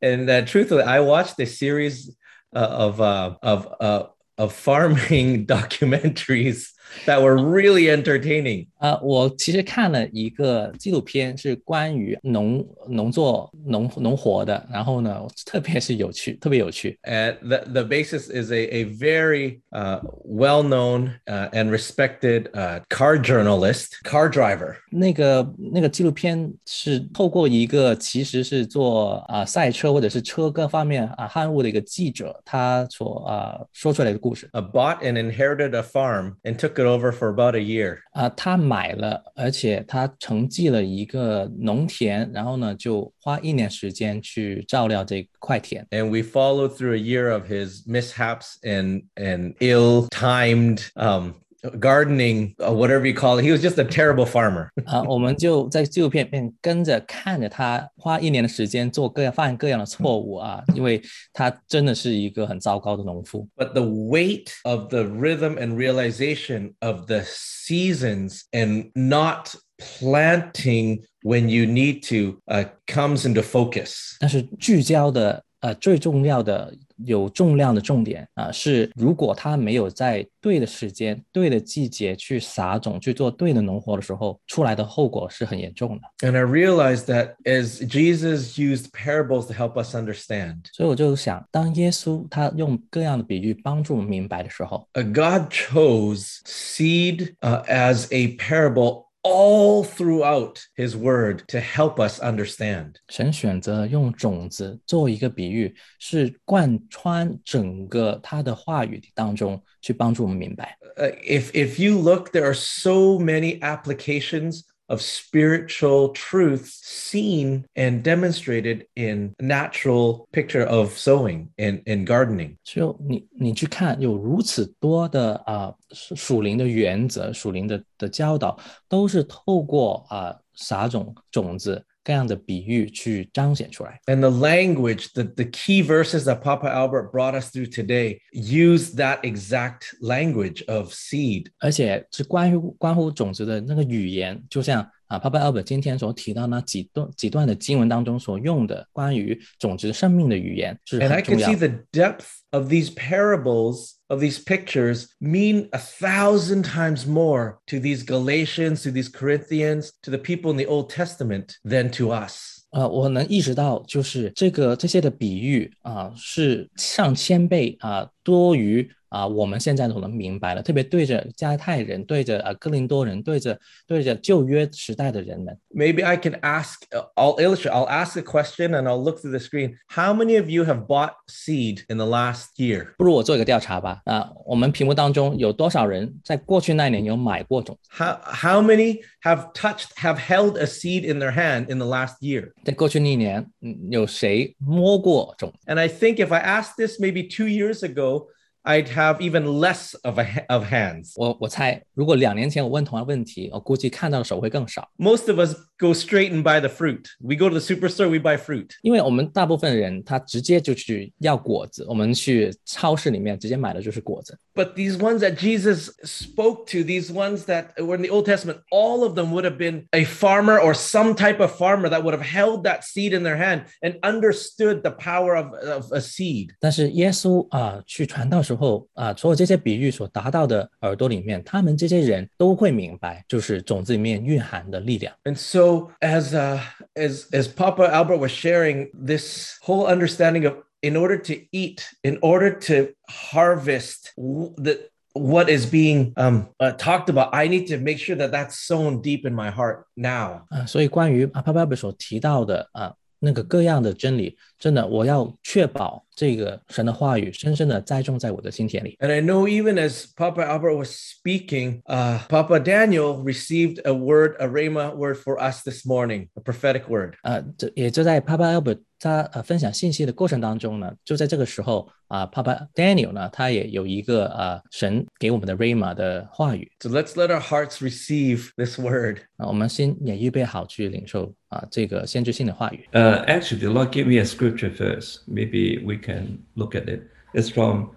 and uh, truthfully, I watched a series uh, of uh, of uh, of farming documentaries that were really entertaining. 啊、我其实看了一个纪录片，是关于农农作农农活的，然后呢，特别是有趣，特别有趣。 And the, the basis is a, a very uh, well known uh, and respected uh, car journalist, car driver. 那个那个纪录片是透过一个其实是做啊、赛车或者是车各方面啊刊物的一个记者，他所啊、说出来的故事 Uh, bought and inherited a farm and took it over for about a year. 啊、他买了，而且他承继了一个农田，然后呢就花一年时间去照料这块田。 And we followed through a year of his mishaps and and ill-timed um, gardening, uh, whatever you call it. He was just a terrible farmer. 啊，我们就在纪录片里面跟着看着他花一年的时间做各样犯各样的错误啊，因为他真的是一个很糟糕的农夫。 But the weight of the rhythm and realization of the seasons and not planting when you need to uh, comes into focus. 但是聚焦的呃最重要的 有重量的重点啊、是如果他没有在对的时间、对的季节去撒种、去做对的农活的时候，出来的后果是很严重的。And I realized that as Jesus used parables to help us understand, 所以我就想，当耶稣他用各样的比喻帮助我们明白的时候，uh, God chose seed uh, as a parable all throughout his word to help us understand. 神选择用种子做一个比喻，是贯穿整个他的话语当中去帮助我们明白。 Uh, if if you look, there are so many applications of spiritual truths seen and demonstrated in natural picture of sowing and, and gardening. 就你你去看，有如此多的啊属属灵的原则、属灵的的教导，都是透过啊撒种种子 这样的比喻去彰显出来。And the language, the, the key verses that Papa Albert brought us through today use that exact language of seed. 而且是关于关乎种子的那个语言，就像啊，Papa Albert 今天所提到那几段几段的经文当中所用的关于种子生命的语言是 And I 很重 can 要 see。the depth of these parables, of these pictures, mean a thousand times more to these Galatians, to these Corinthians, to the people in the Old Testament than to us. 呃，我能意识到，就是这个这些的比喻啊、是上千倍啊、多于 啊、我们现在所能明白的，特别对着加太人，对着啊哥林多人，对着对着旧约时代的人们。 Maybe I can ask, uh, I'll illustrate, I'll ask a question and I'll look through the screen. How many of you have bought seed in the last year? 不如我做一个调查吧。啊，我们屏幕当中有多少人在过去那一年有买过种？ How, how many have touched, have held a seed in their hand in the last year? 在过去那一年，嗯，有谁摸过种？ And I think if I asked this maybe two years ago, I'd have even less of a ha- of hands. 我我猜，如果两年前我问同样问题，我估计看到的手会更少， Most of us go straight and buy the fruit. We go to the superstore, we buy fruit. 因为我们大部分人他直接就去要果子，我们去超市里面直接买的就是果子。 But these ones that Jesus spoke to, these ones that were in the Old Testament, all of them would have been a farmer or some type of farmer that would have held that seed in their hand and understood the power of, of a seed. 但是耶稣啊、去传道时候啊、所有这些比喻所达到的耳朵里面，他们这些人都会明白，就是种子里面蕴含的力量。 And so, as uh, as as Papa Albert was sharing this whole understanding of, in order to eat, in order to harvest w- the what is being um, uh, talked about, I need to make sure that that's sown deep in my heart now. 啊，所以关于阿帕巴贝所提到的啊那个各样的真理，真的我要确保这个神的话语深深的栽种在我的心田里。 And I know even as Papa Albert was speaking, uh, Papa Daniel received a word, a rhema word for us this morning, a prophetic word. 啊，这也就在 Papa Albert 他呃分享信息的过程当中呢，就在这个时候啊，Papa Daniel 呢，他也有一个啊神给我们的 rhema 的话语。So let's let our hearts receive this word。啊，我们先也预备好去领受啊这个先知性的话语。呃，actually the Lord gave me a scripture first. Maybe we can look at it. It's from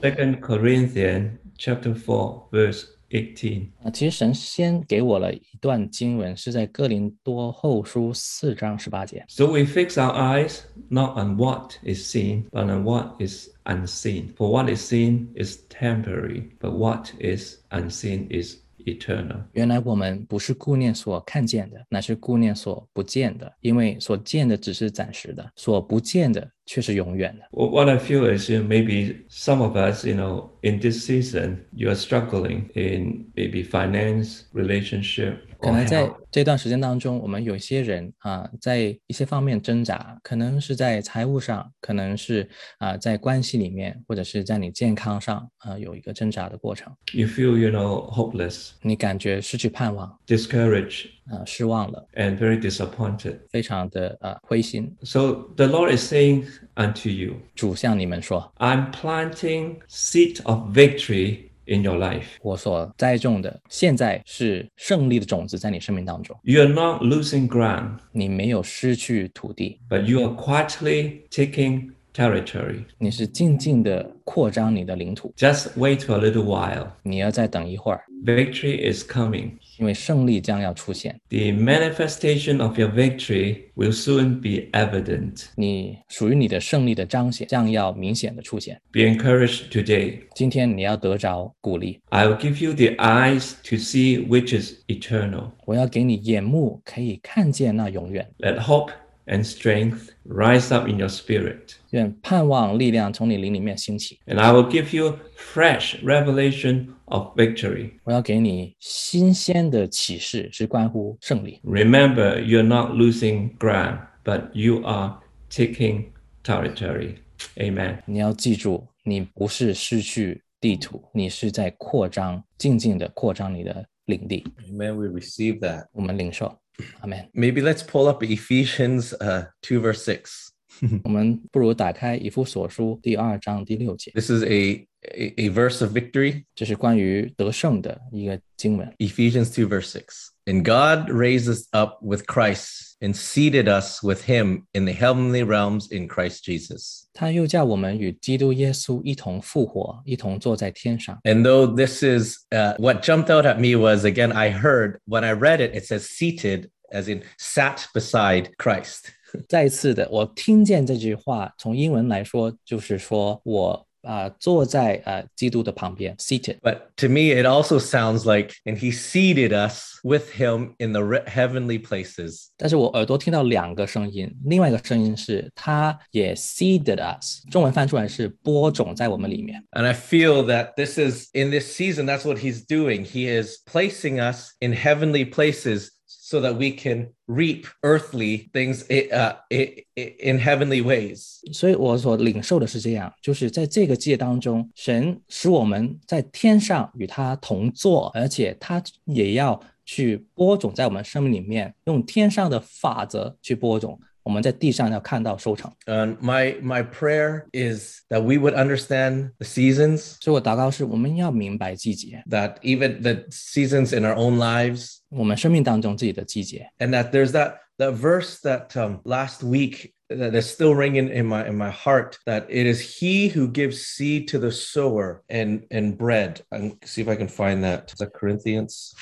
Second Corinthians chapter four, verse eighteen. 啊，其实神先给我了一段经文，是在哥林多后书四章十八节。 So we fix our eyes not on what is seen, but on what is unseen. For what is seen is temporary, but what is unseen is eternal. 原来我们不是顾念所看见的，乃是顾念所不见的，因为所见的只是暂时的，所不见的却是永远的。Wh- What I feel is, you maybe some of us, you know, in this season, you are struggling in maybe finance, relationship, 可 or 能在 health. 这段时间当中，我们有一些人啊，在一些方面挣扎，可能是在财务上，可能是啊在关系里面，或者是在你健康上啊有一个挣扎的过程， You feel, you know, hopeless, 你感觉失去盼望， discouraged, 啊失望了， and very disappointed. 非常的呃灰心。 So the Lord is saying unto you, 主向你们说， I'm planting seed of victory in your life. 我所栽种的，现在是胜利的种子在你生命当中， You are not losing ground, 你没有失去土地， but you are quietly taking territory. 你是静静的扩张你的领土， Just wait for a little while. 你要再等一会儿， Victory is coming. 因为胜利将要出现。 The manifestation of your victory will soon be evident. 你属于你的胜利的彰显将要明显的出现。 Be encouraged today. 今天你要得着鼓励， I will give you the eyes to see which is eternal. 我要给你眼目可以看见那永远， Let hope and strength rise up in your spirit. 愿盼望力量从你灵里面兴起。 And I will give you fresh revelation of victory. 我要给你新鲜的启示，是关乎胜利。 Remember, you're not losing ground, but you are taking territory. Amen. 你要记住，你不是失去地图，你是在扩张，静静的扩张你的领地。 Amen. We receive that. 我们领受， 阿门。 Maybe let's pull up Ephesians uh, 2, verse 6. 我们不如打开以弗所书第二章第六节， This is a, a, a verse of victory. 这是关于得胜的一个经文。 Ephesians 2, verse 6. And God raised us up with Christ and seated us with him in the heavenly realms in Christ Jesus. 他又叫我们与基督耶稣一同复活，一同坐在天上。 And though this is uh, what jumped out at me was again, I heard when I read it, it says seated, as in sat beside Christ. 再一次的，我听见这句话，从英文来说，就是说我 啊、坐在呃基督的旁边，seated。 But to me, it also sounds like, and he seated us with him in the re- heavenly places. 但是我耳朵听到两个声音，另外一个声音是他也 seeded us，中文翻出来是播种在我们里面。 And I feel that this is in this season, that's what he's doing. He is placing us in heavenly places so that we can reap earthly things i- uh, in in heavenly ways. 所以我所领受的是这样，就是在这个界当中，神使我们在天上与他同坐，而且他也要去播种在我们生命里面，用天上的法则去播种。我们在地上要看到收成。 And my my prayer is that we would understand the seasons, 所以我祷告是，我们要明白季节， that even the seasons in our own lives, 我们生命当中自己的季节。 and that there's that that verse that um, last week that is still ringing in my in my heart that it is he who gives seed to the sower and and bread. And see if I can find that. Is that Corinthians?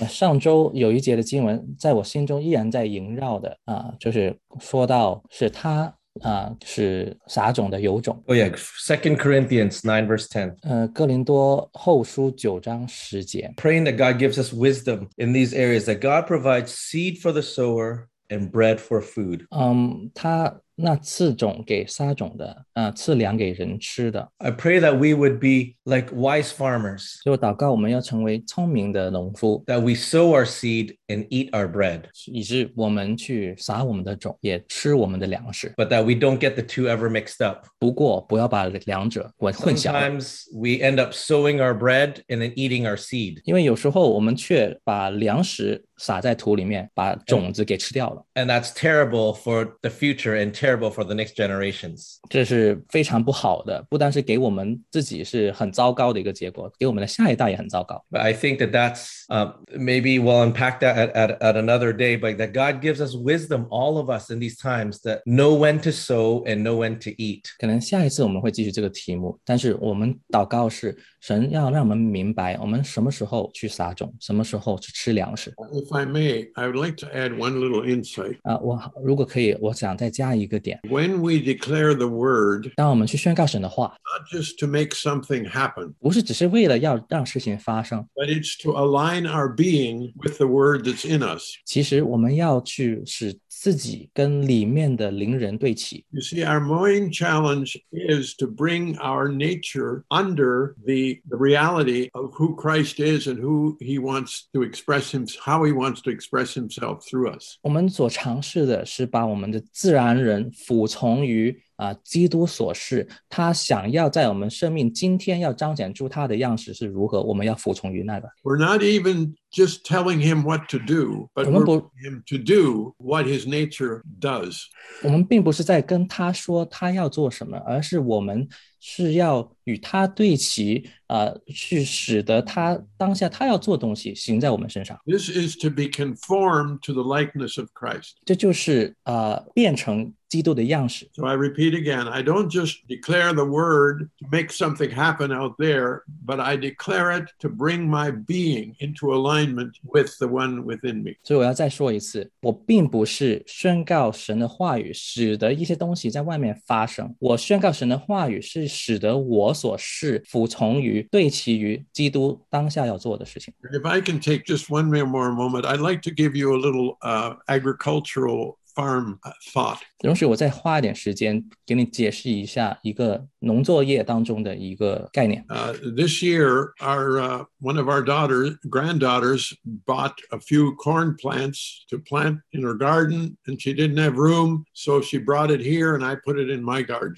那上周有一节的经文，在我心中依然在萦绕的啊，就是说到是他啊是撒种的有种。 Oh yeah, Second Corinthians 9 verse 10. 呃，哥林多后书九章十节， Praying that God gives us wisdom in these areas, that God provides seed for the sower and bread for food. Um, 嗯，他那赐种给撒种的，啊，赐粮给人吃的。 I pray that we would be like wise farmers, 所以我祷告，我们要成为聪明的农夫， that we sow our seed and eat our bread, 以致我们去撒我们的种，也吃我们的粮食。 but that we don't get the two ever mixed up. 不过不要把两者混混淆了， Sometimes we end up sowing our bread and then eating our seed. 因为有时候我们却把粮食撒在土里面，把种子给吃掉了， And that's terrible for the future and terrible for the next generations. 这是非常不好的。不单是给我们自己是很糟糕的一个结果，给我们的下一代也很糟糕。 But I think that that's uh, maybe we'll unpack that at, at, at another day, but that God gives us wisdom, all of us in these times, that know when to sow and know when to eat. 可能下一次我们会继续这个题目，但是我们祷告是 神要让我们明白，我们什么时候去撒种，什么时候去吃粮食。 If I may, I would like to add one little insight. 啊，我如果可以，我想再加一个点， When we declare the word, 当我们去宣告神的话， not just to make something happen, 不是只是为了要让事情发生， but it's to align our being with the word that's in us. 其实我们要去使自己跟里面的灵人对齐。 You see, our main challenge is to bring our nature under the, the reality of who Christ is and who he wants to express him, how he wants to express himself through us. 我们所尝试的是把我们的自然人服从于啊基督所示，他想要在我们生命今天要彰显出他的样式是如何，我们要服从于那个。 We're not even just telling him what to do, but we're Remember- telling him to do what his nature does. 我们并不是在跟他说他要做什么，而是我们 是要与他对齐，啊，去使得他当下他要做东西行在我们身上。This is to be conformed to the likeness of Christ. 这就是啊、呃变成基督的样式。 So I repeat again, I don't just declare the word to make something happen out there, but I declare it to bring my being into alignment with the one within me. 所以我要再说一次，我并不是宣告神的话语，使得一些东西在外面发生。我宣告神的话语是使得我所是服从于、对齐于基督当下要做的事情。 And if I can take just one more moment, I'd like to give you a little uh, agricultural farm uh, thought. 容许我再花一点时间给你解释一下一个农作业当中的一个概念。 Uh, this year, our uh, one of our daughters, granddaughters, bought a few corn plants to plant in her garden, and she didn't have room, so she brought it here, and I put it in my garden.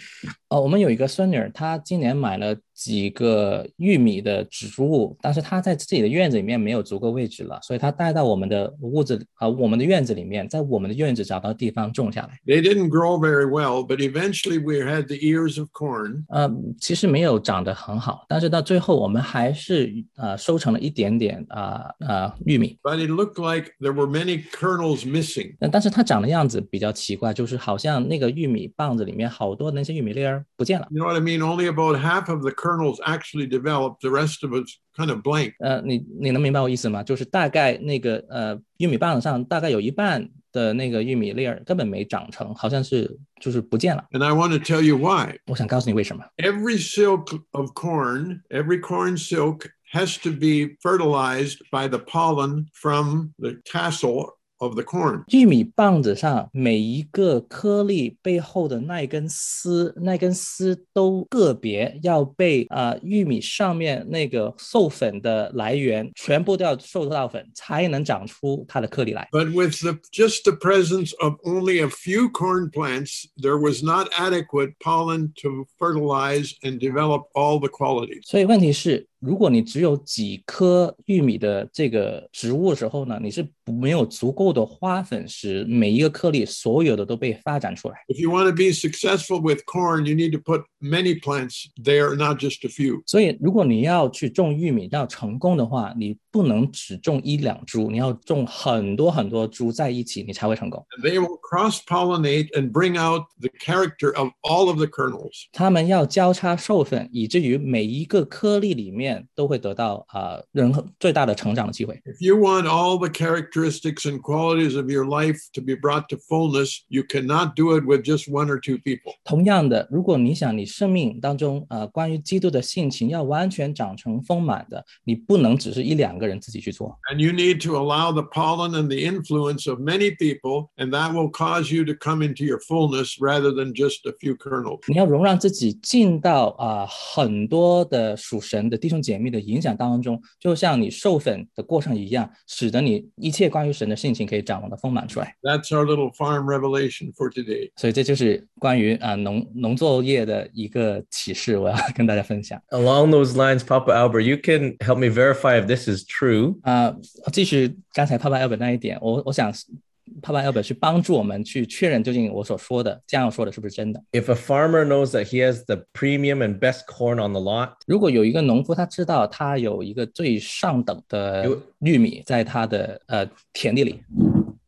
哦，我们有一个孙女儿，她今年买了 几个玉米的植物，但是它在自己的院子里面没有足够位置了，所以它带到我们的屋子啊、我们的院子里面，在我们的院子找到地方种下来。They didn't grow very well, but eventually we had the ears of corn. 呃，其实没有长得很好，但是到最后我们还是呃收成了一点点啊啊、玉米。But it looked like there were many kernels missing. 但但是它长的样子比较奇怪，就是好像那个玉米棒子里面好多那些玉米粒儿不见了。You know what I mean? Only about half of the kernels actually developed. The rest of it's kind of blank. 呃，你你能明白我意思吗？就是大概那个呃玉米棒子上大概有一半的那个玉米粒儿根本没长成，好像是就是不见了。 And I want to tell you why. 我想告诉你为什么。 Every silk of corn, every corn silk has to be fertilized by the pollen from the tassel of the corn. 玉米棒子上每一个颗粒背后的那一根丝，那根丝都个别要被啊、呃玉米上面那个授粉的来源全部都要受到粉，才能长出它的颗粒来。 But with the, just the presence of only a few corn plants, there was not adequate pollen to fertilize and develop all the qualities. 所以问题是， 如果你只有几颗玉米的这个植物的时候呢，你是没有足够的花粉使每一个颗粒所有的都被发展出来。If you want to be successful with corn, you need to put many plants there, not just a few. 所以，如果你要去种玉米要成功的话，你不能只种一两株，你要种很多很多株在一起，你才会成功。They will cross pollinate and bring out the character of all of the kernels. 它们要交叉授粉，以至于每一个颗粒里面都会得到啊、呃人最大的成长的机会。 If you want all the characteristics and qualities of your life to be brought to fullness, you cannot do it with just one or two people. 同样的，如果你想你生命当中呃关于基督的性情要完全长成丰满的，你不能只是一两个人自己去做， And you need to allow the pollen and the influence of many people, and that will cause you to come into your fullness rather than just a few kernels. 你要容让自己进到啊、很多的属神的弟兄 姐妹的影响当中，就像你授粉的过程一样，使得你一切关于神的性情可以长的丰满出来。That's our little farm revelation for today. 所以这就是关于啊、农农作业的一个启示，我要跟大家分享。Along those lines, Papa Albert, you can help me verify if this is true. 啊、继续刚才 Papa Albert 那一点，我我想 帕帕 Albert 去帮助我们去确认究竟我所说的这样说的是不是真的。 If a farmer knows that he has the premium and best corn on the lot, 如果有一个农夫他知道他有一个最上等的有玉米在他的呃田地里，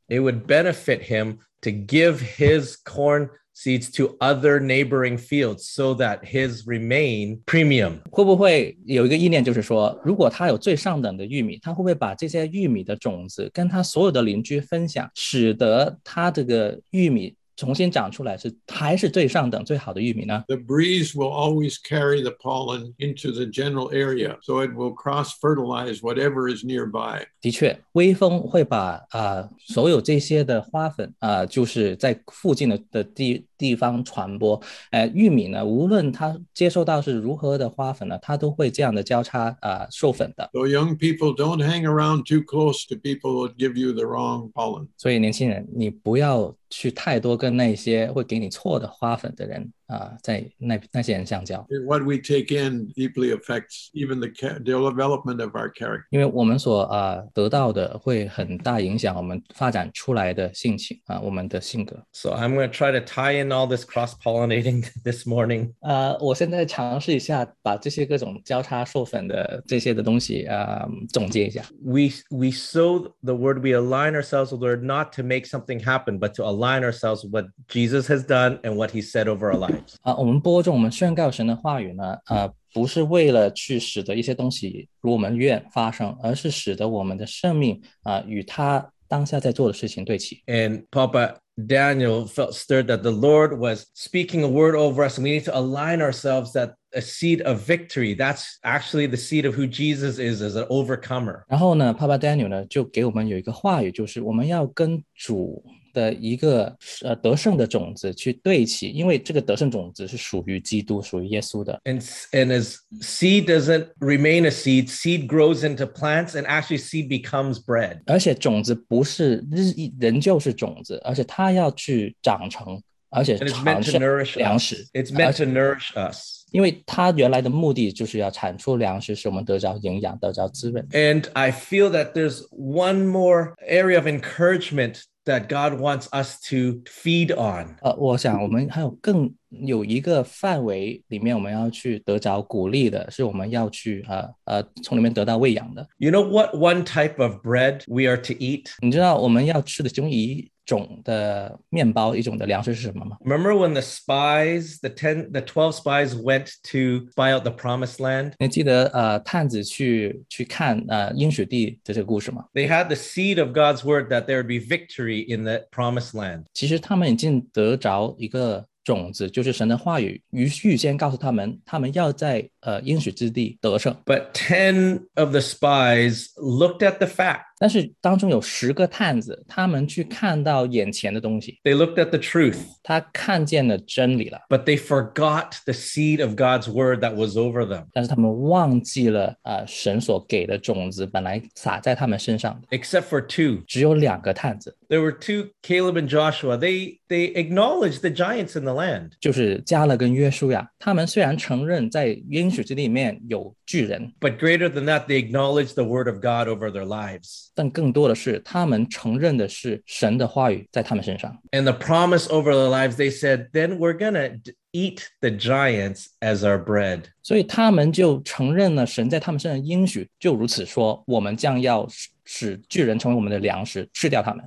it would benefit him to give his corn seeds to other neighboring fields so that his remain premium. 会不会有一个意念，就是说，如果他有最上等的玉米，他会不会把这些玉米的种子跟他所有的邻居分享，使得他这个玉米重新长出来是还是最上等最好的玉米呢？The breeze will always carry the pollen into the general area, so it will cross fertilize whatever is nearby. 的确，微风会把啊、所有这些的花粉啊、就是在附近的的地地方传播。呃，玉米呢，无论它接受到是如何的花粉呢，它都会这样的交叉啊、授粉的。So young people don't hang around too close to people who give you the wrong pollen. 所以年轻人，你不要去太多跟那些会给你错的花粉的人 啊、在那那些人相交， What we take in deeply affects even the ca- development of our character. 因为我们所啊、得到的会很大影响我们发展出来的性情啊、我们的性格。 So I'm going to try to tie in all this cross pollinating this morning. 呃，我现在尝试一下把这些各种交叉授粉的这些的东西啊、总结一下。 We we sow the word, we align ourselves with the word not to make something happen, but to align ourselves with what Jesus has done and what he said over our lives. 啊、我们播种，我们宣告神的话语呢，呃，不是为了去使得一些东西如我们愿发生，而是使得我们的生命啊、与他当下在做的事情对齐。And Papa Daniel felt stirred that the Lord was speaking a word over us, and we need to align ourselves that a seed of victory. That's actually the seed of who Jesus is as an overcomer. 然后呢，Papa Daniel 呢就给我们有一个话语，就是我们要跟主的一个呃得胜的种子去对齐，因为这个得胜种子是属于基督、属于耶稣的。 And, and as seed doesn't remain a seed, seed grows into plants, and actually seed becomes bread. 而且种子不是日益仍旧是种子，而且它要去长成，而且 And it's 产 meant to 生 nourish 粮 us. 食。 It's meant to nourish us. 因为它原来的目的就是要产出粮食，使我们得着营养，得着滋润。 And I feel that there's one more area of encouragement that God wants us to feed on. 呃，我想我们还有更有一个范围里面，我们要去得着鼓励的，是我们要去呃呃从里面得到喂养的。 You know what one type of bread we are to eat? 你知道我们要吃的其中一 种的面包，一种的粮食是什么吗？ Remember when the spies, the 10, the 12 spies went to spy out the promised land? 你记得呃探子去去看呃应许地的这个故事吗？ They had the seed of God's word that there would be victory in the promised land. 其实他们已经得着一个种子，就是神的话语，预预先告诉他们，他们要在呃应许之地得胜。 But 10 of the spies looked at the fact. 但是当中有十个探子，他们去看到眼前的东西， They looked at the truth, 他看见了真理了， but they forgot the seed of God's word that was over them. 但是他们忘记了啊、呃神所给的种子本来撒在他们身上的。 Except for two. 只有两个探子， there were two Caleb and Joshua. They they acknowledged the giants in the land. 就是加勒跟约书亚，他们虽然承认在应许之地里面有巨人， But greater than that, they acknowledged the word of God over their lives. 但更多的是他们承认的是神的话语在他们身上。And the promise over their lives, they said, then we're gonna eat the giants as our bread. 所以他们就承认了神在他们身上的应许，就如此说，我们将要使使巨人成为我们的粮食，吃掉他们。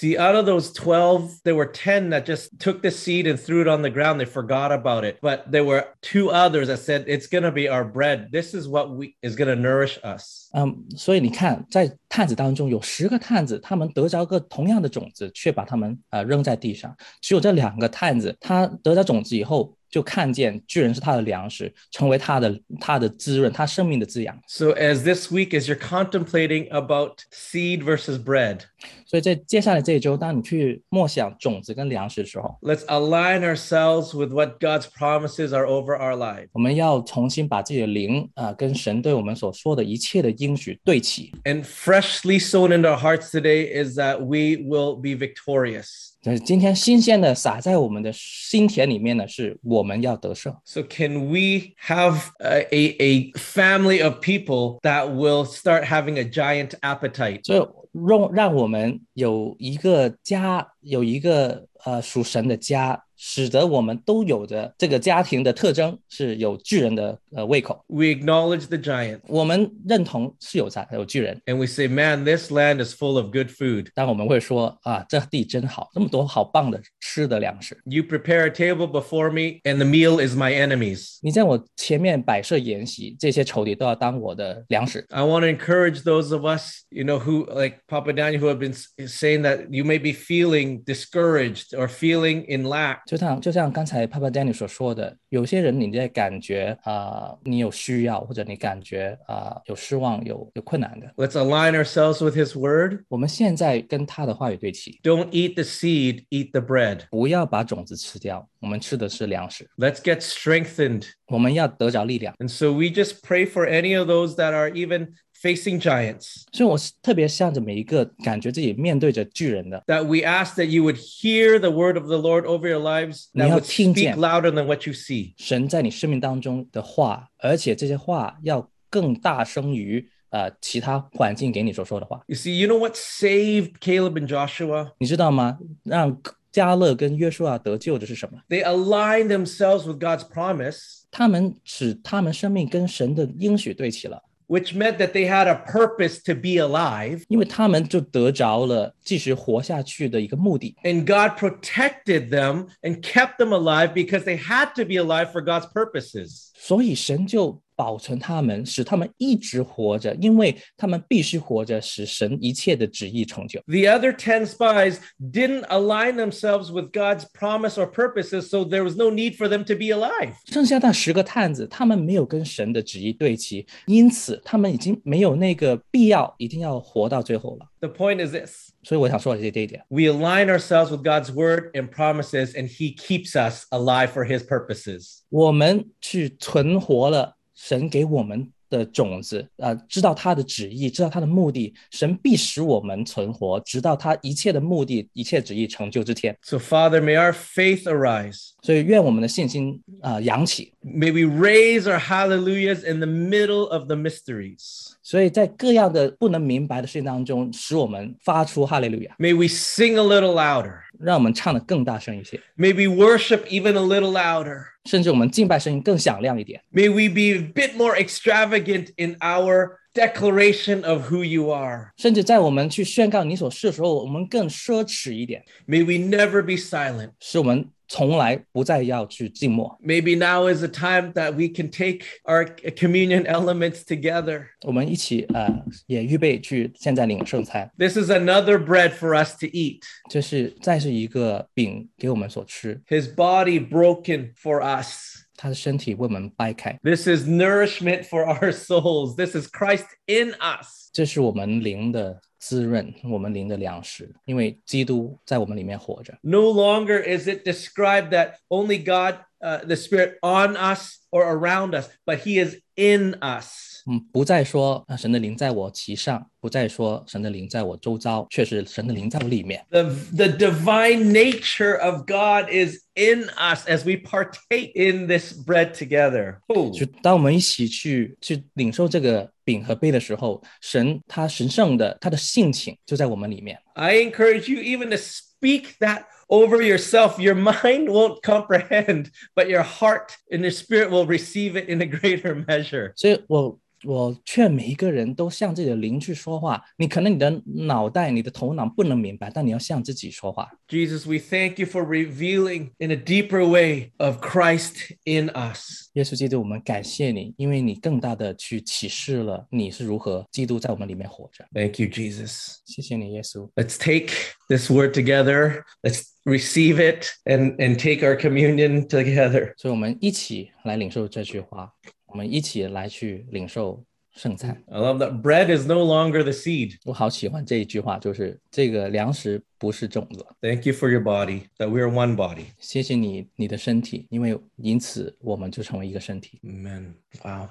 See, out of those 12, there were 10 that just took the seed and threw it on the ground. They forgot about it. But there were two others that said, it's going to be our bread. This is what we is going to nourish us. 嗯，所以你看，在探子当中有十个探子，他们得着个同样的种子，却把它们呃扔在地上。只有这两个探子，他得着种子以后， 就看见巨人是他的粮食，成为他的他的滋润，他生命的滋养。 So as this week, as you're contemplating about seed versus bread, 所以在接下来这一周，当你去默想种子跟粮食的时候， let's align ourselves with what God's promises are over our lives. 我们要重新把自己的灵啊、跟神对我们所说的一切的应许对齐。 And freshly sown into our hearts today is that we will be victorious. 就是今天新鲜的撒在我们的心田里面呢，是我们要得胜。So, can we have a, a, a family of people that will start having a giant appetite? 所以让让我们有一个家，有一个呃属神的家，使得我们都有着这个家庭的特征，是有巨人的呃胃口。 We acknowledge the giant 我们认同是有啥有巨人， and we say, man, this land is full of good food. 但我们会说啊，这地真好，这么多好棒的吃的粮食。 You prepare a table before me, and the meal is my enemies. 你在我前面摆设筵席，这些仇敌都要当我的粮食。 I want to encourage those of us, you know, who like Papa Daniel, who have been s- saying that you may be feeling discouraged or feeling in lack. 就像就像刚才 Papa Danny 所说的，有些人你在感觉啊、你有需要，或者你感觉啊、有失望、有有困难的， Let's align ourselves with His word. 我们现在跟他的话语对齐， Don't eat the seed, eat the bread. 不要把种子吃掉，我们吃的是粮食， Let's get strengthened. 我们要得着力量。 And so we just pray for any of those that are even facing giants, 所以我是特别向着每一个感觉自己面对着巨人的， that we ask that you would hear the word of the Lord over your lives, that 你要 would 听 speak 见。 louder than what you see. 神在你生命当中的话，而且这些话要更大声于呃其他环境给你所说的话。 You see, you know what saved Caleb and Joshua? 你知道吗？让加勒跟约书亚得救的是什么？ They aligned themselves with God's promise, 他们使他们生命跟神的应许对齐了， which meant that they had a purpose to be alive. 因为他们就得着了继续活下去的一个目的。 And God protected them and kept them alive because they had to be alive for God's purposes. 所以神就保存他们，使他们一直活着，因为他们必须活着，使神一切的旨意成就。 The other 10 spies didn't align themselves with God's promise or purposes, so there was no need for them to be alive. 剩下那十个探子，他们没有跟神的旨意对齐，因此他们已经没有那个必要一定要活到最后了。 The point is this 所以我想说的是这一点， we align ourselves with God's word and promises, and He keeps us alive for His purposes. 我们去存活了神给我们的种子，呃，知道他的旨意，知道他的目的，神必使我们存活，直到他一切的目的、一切旨意成就之天。 So, Father, may our faith arise. 所以，愿我们的信心啊、呃扬起。 May we raise our hallelujahs in the middle of the mysteries. 所以在各样的不能明白的事情当中，使我们发出哈利路亚，May we sing a little louder. 让我们唱的更大声一些，May we worship even a little louder. 甚至我们敬拜声音更响亮一点。May we be a bit more extravagant in our declaration of who you are. 甚至在我们去宣告你所是的时候，我们更奢侈一点， May we never be silent. 使我们从来不再要去静默。 Maybe now is the time that we can take our communion elements together. 我们一起呃也预备去现在领圣餐， This is another bread for us to eat. 这是再是一个饼给我们所吃， His body broken for us. 他的身体为我们掰开， This is nourishment for our souls. This is Christ in us. 这是我们灵的滋润，我们灵的粮食，因为基督在我们里面活着。 No longer is it described that only God, uh, the Spirit on us or around us, but He is in us. 嗯，不再说啊神的灵在我其上，不再说神的灵在我周遭，却是神的灵在我里面。 The, the divine nature of God is in us as we partake in this bread together. Oh, 就当我们一起去去领受这个饼和杯的时候，神他神圣的他的性情就在我们里面。 I encourage you even to speak that over yourself. Your mind won't comprehend, but your heart and your spirit will receive it in a greater measure. 所以我 我劝每一个人都向自己的灵去说话。你可能你的脑袋、你的头脑不能明白，但你要向自己说话。 Jesus, we thank you for revealing in a deeper way of Christ in us. 耶稣基督，我们感谢你，因为你更大的去启示了你是如何基督在我们里面活着。 Thank you, Jesus. 谢谢你，耶稣。 Let's take this word together. Let's receive it and, and take our communion together. 所以，我们一起来领受这句话， 我们一起来去领受圣餐。I love that bread is no longer the seed. 我好喜欢这一句话，就是这个粮食不是种子。Thank you for your body, that we are one body. 谢谢你，你的身体，因为因此我们就成为一个身体。Amen. Wow.